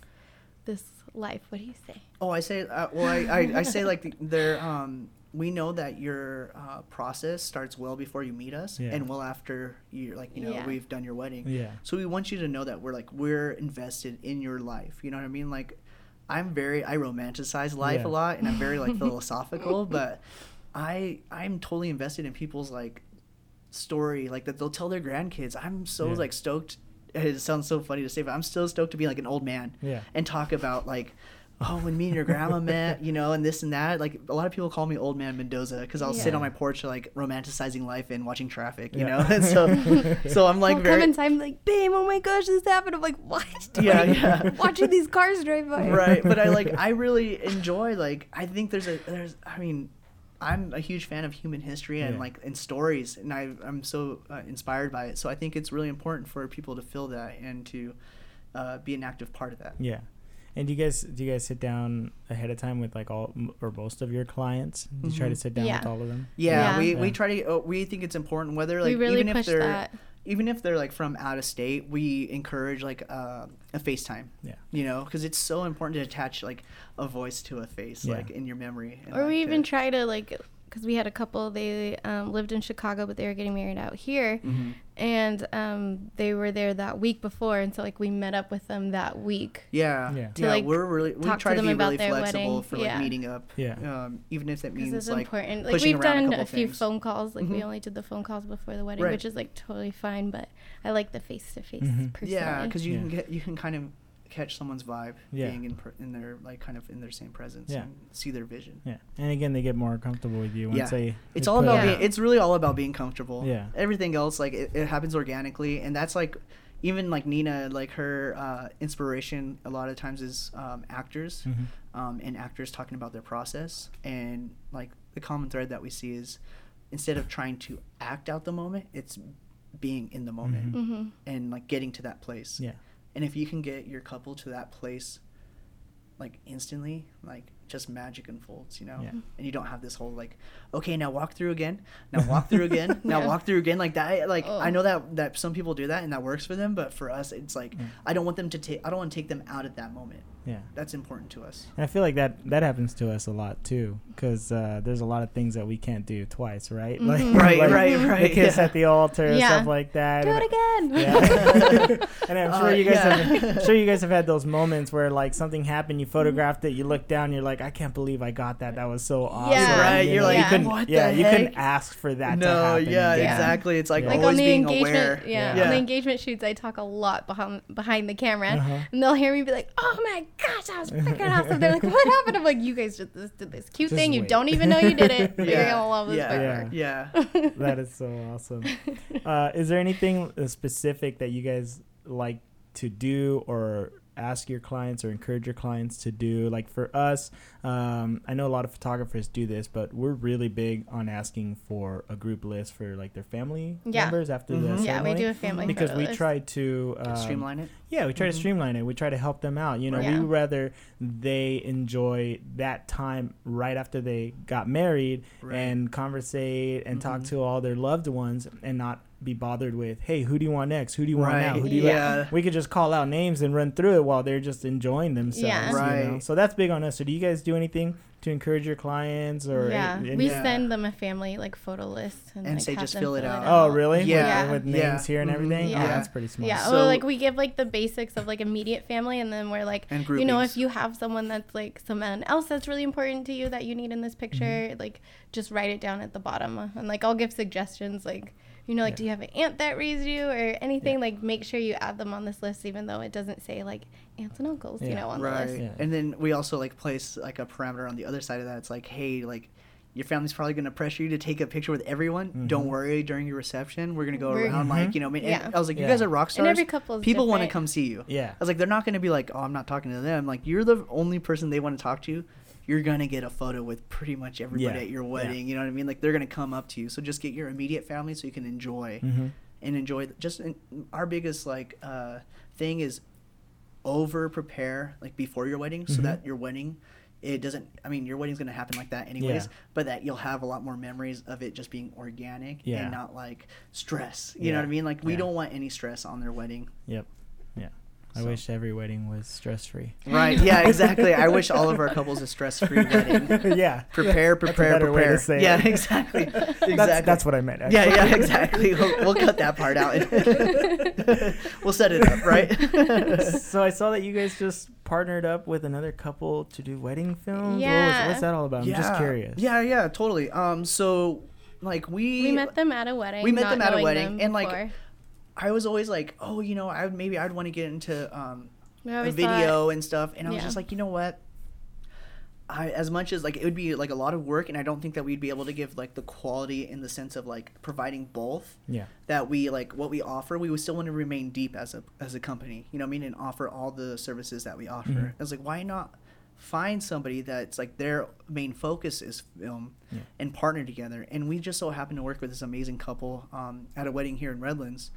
this life. What do you say? oh I say uh, well I, I, I say like the, they're um we know that your uh, process starts well before you meet us Yeah. and well after you like you know Yeah. we've done your wedding Yeah. So we want you to know that we're like we're invested in your life. You know what I mean? Like I'm very I romanticize life Yeah. a lot and I'm very like philosophical, but I I'm totally invested in people's like story, like that they'll tell their grandkids. I'm so Yeah. like stoked. It sounds so funny to say, but I'm still stoked to be like an old man Yeah. and talk about like oh when me and your grandma met you know and this and that like a lot of people call me old man mendoza because i'll sit on my porch like romanticizing life and watching traffic you Yeah. know and so so i'm like I'll very come inside and be like, babe, oh my gosh, this happened. I'm like, what? Yeah, yeah. Watching these cars drive by. right but i like i really enjoy like i think there's a there's i mean i'm a huge fan of human history and Yeah. like and stories and i i'm so uh, inspired by it so i think it's really important for people to feel that and to uh, be an active part of that Yeah. And do you guys do you guys sit down ahead of time with like all or most of your clients? Do you try to Mhm. sit down Yeah. with all of them? yeah, Yeah. we, we try to uh, we think it's important whether like we really even if they're that. Even if they're like from out of state we encourage like uh, a facetime Yeah. you know because it's so important to attach like a voice to a face Yeah. like in your memory and, Or like, we to- even try to like, because we had a couple. They um, lived in Chicago, but they were getting married out here, Mhm. and um, they were there that week before, and so like we met up with them that week. Yeah, Yeah. yeah. To, like, we're really we talk to try to, them be about really their flexible wedding. for like Yeah. meeting up. Yeah. Um, even if that means it's like important. Like pushing we've around a couple a few phone calls. Like we Mhm. only did the phone calls before the wedding, Right. which is like totally fine. But I like the face to face yeah, because you Yeah. can get you can kind of catch someone's vibe Yeah. being in per, in their like kind of in their same presence Yeah. and see their vision. Yeah. And again, they get more comfortable with you once Yeah. they. It's they all about it- being. It's really all about being comfortable. Yeah. Everything else like it, it happens organically, and that's like even like Nina, like her uh, inspiration a lot of times is um, actors. Mhm. um, and actors talking about their process and like the common thread that we see is instead of trying to act out the moment it's being in the moment Mhm. hmm and like getting to that place Yeah. And if you can get your couple to that place like instantly like just magic unfolds you know Yeah. and you don't have this whole like okay now walk through again now walk through again now Yeah. walk through again like that like Oh. i know that that some people do that and that works for them but for us it's like Yeah. i don't want them to take i don't want to take them out at that moment Yeah. that's important to us And I feel like that that happens to us a lot too, because uh, there's a lot of things that we can't do twice, right? Mhm. Right, like right, The kiss yeah. at the altar, and Yeah. stuff like that. Do it again. Yeah. and I'm sure Uh, you guys yeah. have sure you guys have had those moments where like something happened, you photographed it, you look down, you're like, I can't believe I got that. That was so awesome. Yeah. Right, You you're like, you couldn't, "What yeah, the you couldn't ask for that to no, happen. yeah, Yeah. exactly. It's like Yeah. like always on the being engagement, aware. yeah, Yeah. on the engagement shoots, I talk a lot behind behind the camera, Uh-huh. and they'll hear me be like, "Oh my gosh, that was freaking awesome. They're like, what happened? I'm like, you guys did this, did this cute Just thing. You don't even know you did it. but You're gonna love this Yeah. forever. Yeah. that is so awesome. Uh, is there anything uh, specific that you guys like to do or ask your clients or encourage your clients to do? Like for us, um, I know a lot of photographers do this, but we're really big on asking for a group list for like their family Yeah. members after Mhm. the Yeah, we do a family because we list. try to um, Streamline it. Yeah, we try to Mhm. streamline it. We try to help them out. You know, Right. we rather they enjoy that time right after they got married Right. and conversate and talk Mhm. to all their loved ones and not be bothered with, hey, who do you want next? Who do you want now? Who do you Yeah. we could just call out names and run through it while they're just enjoying themselves. Yeah. you know? Right. So that's big on us. So do you guys do anything to encourage your clients or yeah, any- we Yeah. send them a family like photo list and, And like, say have just them fill it out. Oh, really? With- Yeah. With, Yeah. names here and Mhm. everything? Yeah. Oh, that's pretty smart. Yeah, So- well, like we give like the basics of like immediate family, and then we're like, you know, if you have someone that's like someone else that's really important to you that you need in this picture, Mm-hmm. like just write it down at the bottom, and like I'll give suggestions, like you know, like Yeah. do you have an aunt that raised you or anything? Yeah. Like make sure you add them on this list, even though it doesn't say like aunts and uncles, you know, on the list. Yeah. and then we also like place like a parameter on the other side of that it's like hey like your family's probably going to pressure you to take a picture with everyone don't Mhm. worry during your reception we're going to go We're- around Mhm. like you know I, mean, and Yeah. I was like you Yeah. guys are rock stars. And stars every couple people want to come see you yeah. i was like they're not going to be like oh i'm not talking to them like you're the only person they want to talk to you're to get a photo with pretty much everybody Yeah. at your Yeah. wedding you know what i mean like they're to come up to you so just get your immediate family so you can enjoy Mm-hmm. and enjoy just our biggest like uh thing is over prepare like before your wedding so Mhm. that your wedding it doesn't i mean your wedding's going to happen like that anyways Yeah. but that you'll have a lot more memories of it just being organic Yeah. and not like stress you Yeah. know what i mean like we Yeah. don't want any stress on their wedding Yep. Yeah. I So. wish every wedding was stress free. right yeah exactly i wish all of our couples a stress-free wedding yeah. prepare That's a prepare way to prepare say yeah it. exactly exactly That's, that's what I meant. yeah, actually. yeah, exactly. We'll, we'll cut that part out. we'll set it up, right? so I saw that you guys just partnered up with another couple to do wedding films. What was- Yeah. what's that all about? I'm just curious. Yeah, yeah, totally. Um, so like we, We met them at a wedding. We met not them at a wedding, them and, like, before. I was always like, oh, you know, I would maybe I'd want to get into um We a thought- video and stuff, and I was Yeah. just like, you know what? I as much as like it would be like a lot of work, and I don't think that we'd be able to give like the quality in the sense of like providing both. Yeah. that we like what we offer we would still want to remain deep as a as a company you know what i mean and offer all the services that we offer Mhm. i was like why not find somebody that's like their main focus is film Yeah. and partner together and we just so happened to work with this amazing couple um, at a wedding here in redlands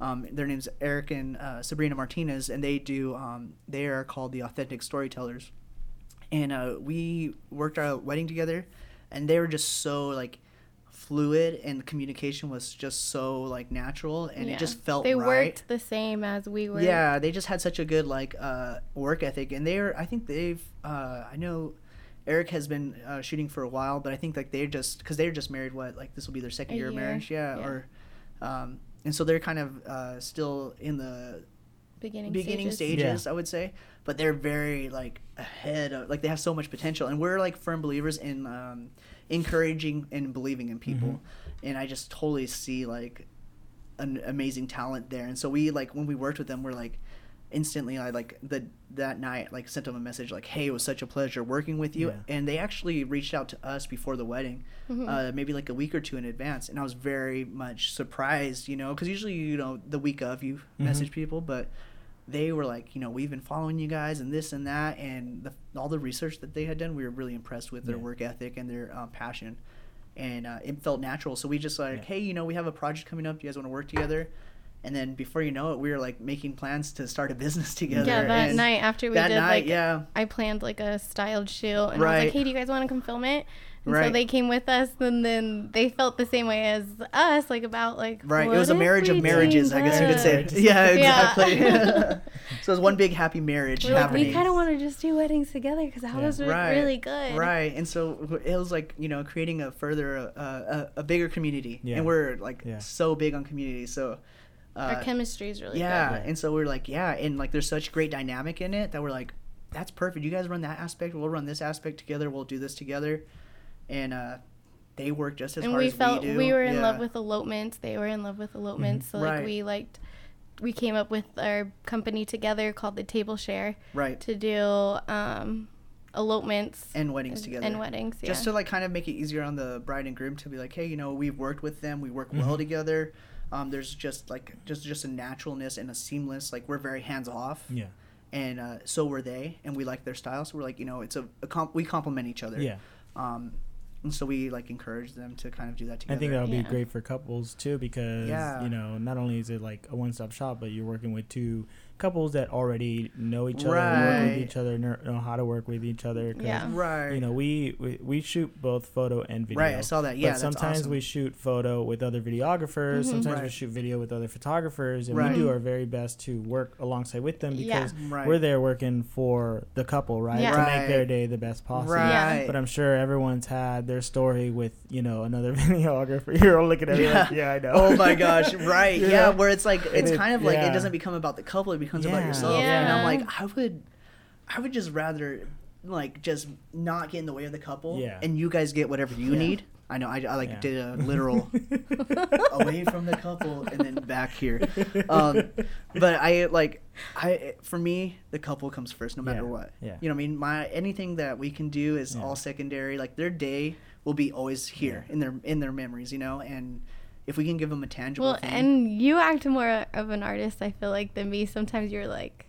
um, their name's eric and uh, sabrina martinez and they do um, they are called the authentic storytellers and uh, we worked our wedding together and they were just so like fluid and the communication was just so like natural and Yeah. it just felt they right worked the same as we were. yeah they just had such a good like uh, work ethic and they're i think they've uh, i know eric has been uh, shooting for a while but i think like they're just because they're just married what like this will be their second A year, of marriage yeah, yeah. or um, and so they're kind of uh, still in the beginning beginning stages. stages, I would say, but they're very like ahead of like they have so much potential, and we're like firm believers in um, encouraging and believing in people, Mhm. and I just totally see like an amazing talent there, and so we like when we worked with them, we're like instantly I like the that night like sent them a message like hey it was such a pleasure working with you Yeah. and they actually reached out to us before the wedding Mhm. uh, maybe like a week or two in advance and I was very much surprised you know because usually you know the week of you Mhm. message people but they were like you know we've been following you guys and this and that and the, all the research that they had done we were really impressed with their Yeah. work ethic and their um, passion and uh, it felt natural so we just like Yeah. hey you know we have a project coming up do you guys want to work together and then before you know it we were like making plans to start a business together Yeah, that and night after we that did night like yeah I planned like a styled shoot and I was like, Hey, do you guys want to come film it? And so they came with us and then they felt the same way as us, like about like Right, it was a marriage of marriages, I guess you could say. up? Yeah, Yeah. exactly. so it was one big happy marriage We're like, happening. we kind of want to just do weddings together because that Yeah. was Right, really good. Right, and so it was like you know creating a further uh, a, a bigger community, Yeah. and we're like Yeah. so big on community. So uh, Our chemistry is really yeah, good. and so we're like yeah, and like there's such great dynamic in it that we're like that's perfect. You guys run that aspect, we'll run this aspect together. We'll do this together, and uh, they work just as and hard we as felt we do. we were in Yeah. love with elopements. They were in love with elopements. So like Right. we liked we came up with our company together called the Table Share right to do um, elopements and weddings together and weddings. Yeah. just to like kind of make it easier on the bride and groom to be like hey you know we've worked with them we work Mm-hmm. well together um, there's just like just just a naturalness and a seamless like we're very hands off Yeah. and uh, so were they and we like their style so we're like you know it's a, a comp- we complement each other Yeah. um, and so we like encourage them to kind of do that together. I think that would be great for couples too because Yeah. you know not only is it like a one-stop shop, but you're working with two couples that already know each other, work with each other, know, know how to work with each other. 'cause, Yeah. right You know, we, we we shoot both photo and video. right i saw that yeah but that's sometimes awesome. we shoot photo with other videographers. Mhm. Sometimes we shoot video with other photographers, and Right. we do our very best to work alongside with them Yeah. because right we're there working for the couple, right? Yeah. To make their day the best possible. right But I'm sure everyone's had their story with you know another videographer. You're all looking at me like, yeah, I know. Oh my gosh, right. You Yeah, know? where it's like it's It- kind of like yeah. it doesn't become about the couple, it becomes about Yeah. yourself. And I'm like, I would I would just rather like just not get in the way of the couple Yeah. and you guys get whatever you Yeah. need. I know I, I like Yeah. did a literal away from the couple and then back here. Um, but I like I for me the couple comes first no matter Yeah. what. Yeah. You know what I mean? My anything that we can do is Yeah. all secondary. Like their day will be always here in their in their memories, you know, and if we can give them a tangible well, thing. and you act more of an artist, I feel like, than me. Sometimes you're like,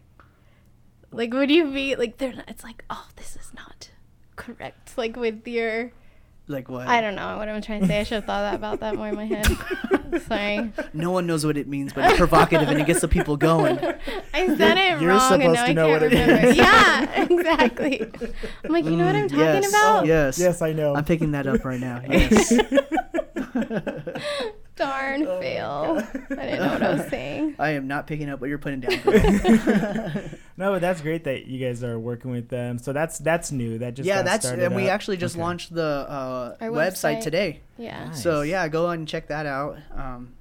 like, would you be like? They're not, it's like, oh, this is not correct. Like with your, like what? I don't know what I'm trying to say. I should have thought about that more in my head. Sorry, No one knows what it means, but it's provocative and it gets the people going. I said it You're wrong, and supposed now to I know can't what it remember. means. yeah, exactly. I'm like, you know what I'm Mm, talking yes. about? Yes. yes, I know. I'm picking that up right now. Yes. Darn Oh fail. I didn't know what I was saying. I am not picking up what you're putting down. no, but that's great that you guys are working with them. So that's that's new. That just yeah, got that's started and we up. actually just Okay. launched the uh, website. website. today. Yeah. Nice. So yeah, go on and check that out. Um,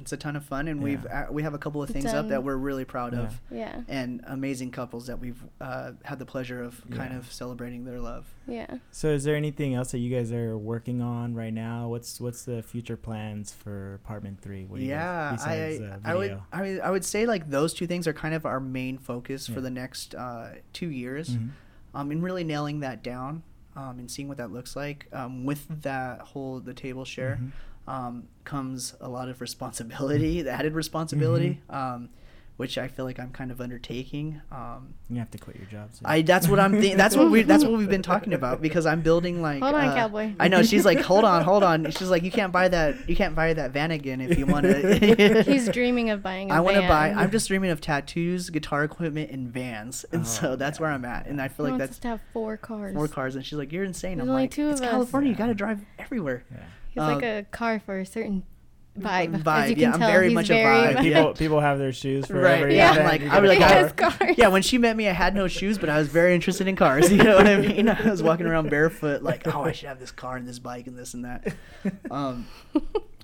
it's a ton of fun, and we've uh, we have a couple of things up that we're really proud Yeah. of, Yeah. and amazing couples that we've uh, had the pleasure of kind of celebrating their love. Yeah. So is there anything else that you guys are working on right now? What's what's the future plans for apartment three? What do you guys- yeah, besides, I uh, I would? I mean, I would say like those two things are kind of our main focus Yeah. for the next uh, two years. Mhm. um, and really nailing that down um, and seeing what that looks like. Um, with that whole the table share Mhm. Um, comes a lot of responsibility, the added responsibility, Mm-hmm. um, which I feel like I'm kind of undertaking. Um, You have to quit your job. soon. I that's what I'm thi- that's what we that's what we've been talking about because I'm building like Hold on, uh, cowboy. I know she's like hold on hold on she's like you can't buy that you can't buy that van again if you want to He's dreaming of buying a I want to buy. I'm just dreaming of tattoos, guitar equipment, and vans, and Oh, so that's yeah, where I'm at. And I He feel like wants that's to have four cars. four cars, and she's like, "You're insane." There's I'm only like, two "It's of us." California. You got to drive everywhere." yeah. He's like uh, a car for a certain vibe. As Vibe, you can yeah, I'm tell, very he's much a vibe, much- People people have their shoes for Right, every yeah, I'm like- I was like, I- has cars. Yeah, when she met me, I had no shoes, but I was very interested in cars. You know what I mean? I was walking around barefoot, like, "Oh, I should have this car and this bike and this and that." Um,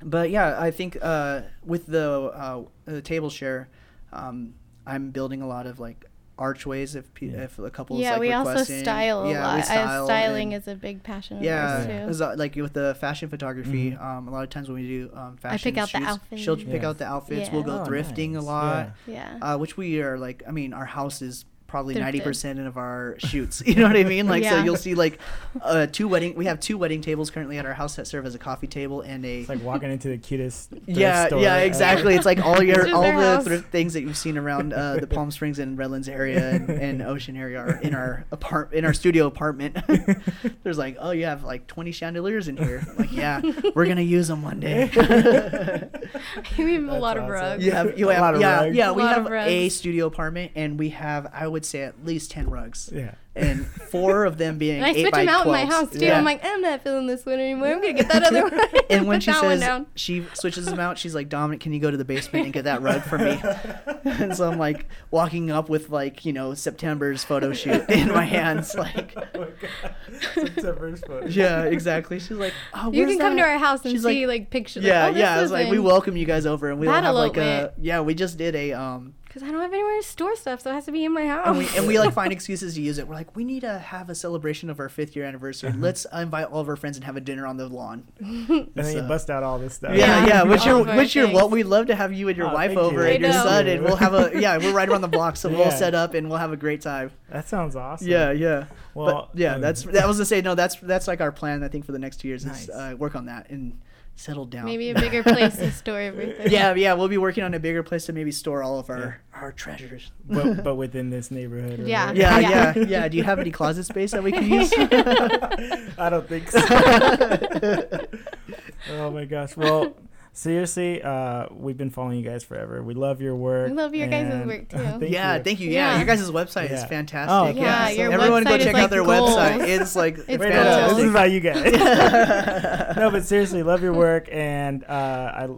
but yeah, I think uh, with the uh, the table share, um, I'm building a lot of like archways if pe- Yeah. if a couple is yeah, like we also requesting. style a yeah, lot. we I- style styling is a big passion of yeah, ours too. 'cause, uh, like with the fashion photography, Mhm. um, a lot of times when we do um, fashion I pick out the outfits. she'll pick out the outfits. Yeah. We'll go Oh, thrifting nice. a lot, yeah. uh, which we are like. I mean, our house is probably ninety percent of our shoots. You know what I mean? Like, so you'll see like uh, two wedding. We have two wedding tables currently at our house that serve as a coffee table and a. It's like walking into the cutest. yeah, store yeah, ever. exactly. It's like all your all the house. thrift things that you've seen around uh, the Palm Springs and Redlands area and, and Ocean area are in our apart in our studio apartment. There's like, oh, you have like 20 chandeliers in here. I'm like, yeah, we're gonna use them one day. we have a That's lot of rugs. You have, you A lot of yeah, rugs. yeah. We have a studio apartment, and we have, I would say, at least ten rugs, Yeah. and four of them being And I eight switch by them out in my house too. Yeah. I'm like, I'm not feeling this one anymore. I'm gonna get that other one. and when she says she switches them out, she's like, Dominic, can you go to the basement and get that rug for me? and so I'm like walking up with like you know September's photo shoot in my hands, like Oh my God. September's photo. yeah, exactly. She's like, oh, you where's can come to our house and She's see like- like, pictures. Yeah, like, oh, yeah. I was is like, we welcome you guys over, and we have like a yeah. We just did a um Cause I don't have anywhere to store stuff, so it has to be in my house. and we and we like find excuses to use it. We're like, like, we need to have a celebration of our fifth year anniversary. Uh-huh. Let's invite all of our friends and have a dinner on the lawn. And then you bust out all this stuff. Yeah, Yeah. yeah. Which All year? of our Which year? things. Well, we'd love to have you and your Oh, wife over you. and your know. son, and we'll have a yeah. We're right around the block, so Yeah. we'll set up and we'll have a great time. That sounds awesome. Yeah, yeah. Well, but yeah, um, that's that was to say no. That's that's like our plan. I think for the next two years Nice. is uh, work on that and settle down. Maybe a bigger place to store everything. yeah, yeah. We'll be working on a bigger place to maybe store all of our our treasures. but, but within this neighborhood. or Yeah. whatever. Yeah, Yeah. yeah, yeah. Do you have any closet space that we can use? I don't think so. oh my gosh. Well, seriously, uh, we've been following you guys forever. We love your work. We love your guys' work, too. thank yeah, you. thank you. Yeah, Yeah. your guys' website is fantastic. Oh, okay. Yeah, your Everyone go website is check out their gold. website. It's like It's it's Right. This is about you guys. no, but seriously, love your work, and uh,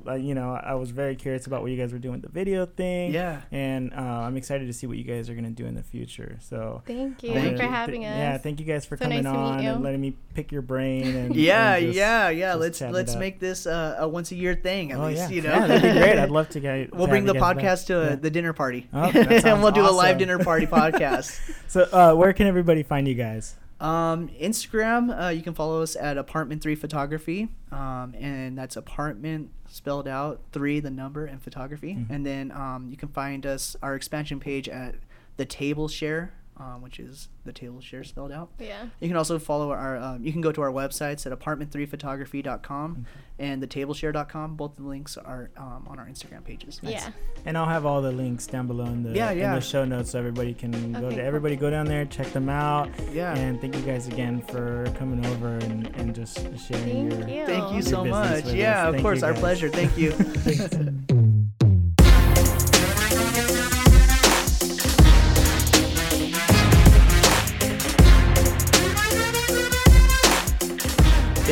I, I, you know, I was very curious about what you guys were doing with the video thing. Yeah. And uh, I'm excited to see what you guys are gonna do in the future. So. Thank you Thank wanna for you. th- having us. Yeah, thank you guys for So coming nice on and letting me pick your brain and Yeah, and just- yeah, yeah. just Let's let's make this uh, a once a year thing at oh, least. yeah. You know, yeah, that'd be great. I'd love to get. We'll bring the have you guys back. podcast to Yeah. the dinner party, Oh, and we'll do a live dinner party podcast. So, uh, where can everybody find you guys? Um, Instagram, uh, you can follow us at Apartment Three Photography, um, and that's apartment spelled out three, the number, and photography. Mhm. And then um, you can find us our expansion page at the Table Share, um, which is the Table Share spelled out. Yeah. You can also follow our. Um, you can go to our websites at apartment3photography.com and thetableshare.com. Both the links are um, on our Instagram pages. Yeah. And I'll have all the links down below in the Yeah, in yeah. the show notes so everybody can go Okay, to cool. everybody go down there, check them out. Yeah. And thank you guys again for coming over and, and just sharing Thank your you. Thank you so much. Yeah, us. of Thank course. Our pleasure. Thank you.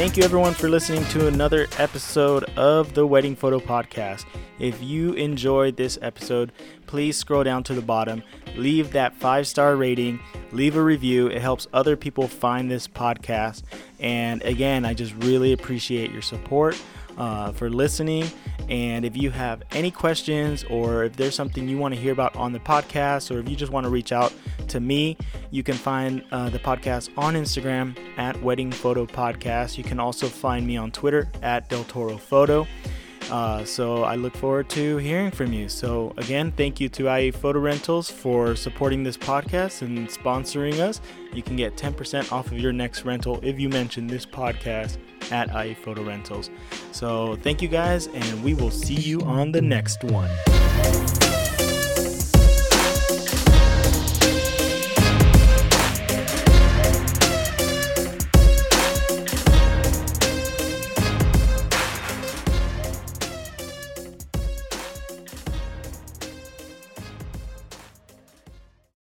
Thank you everyone for listening to another episode of the Wedding Photo Podcast. If you enjoyed this episode, please scroll down to the bottom, leave that five star rating, leave a review. It helps other people find this podcast. And again, I just really appreciate your support uh, for listening. And if you have any questions or if there's something you want to hear about on the podcast or if you just want to reach out to me, you can find uh, the podcast on Instagram at Wedding Photo Podcast. You can also find me on Twitter at Del Toro Photo. Uh, so I look forward to hearing from you. So again, thank you to IE Photo Rentals for supporting this podcast and sponsoring us. You can get 10% off of your next rental if you mention this podcast at IE Photo Rentals. So thank you guys, and we will see you on the next one.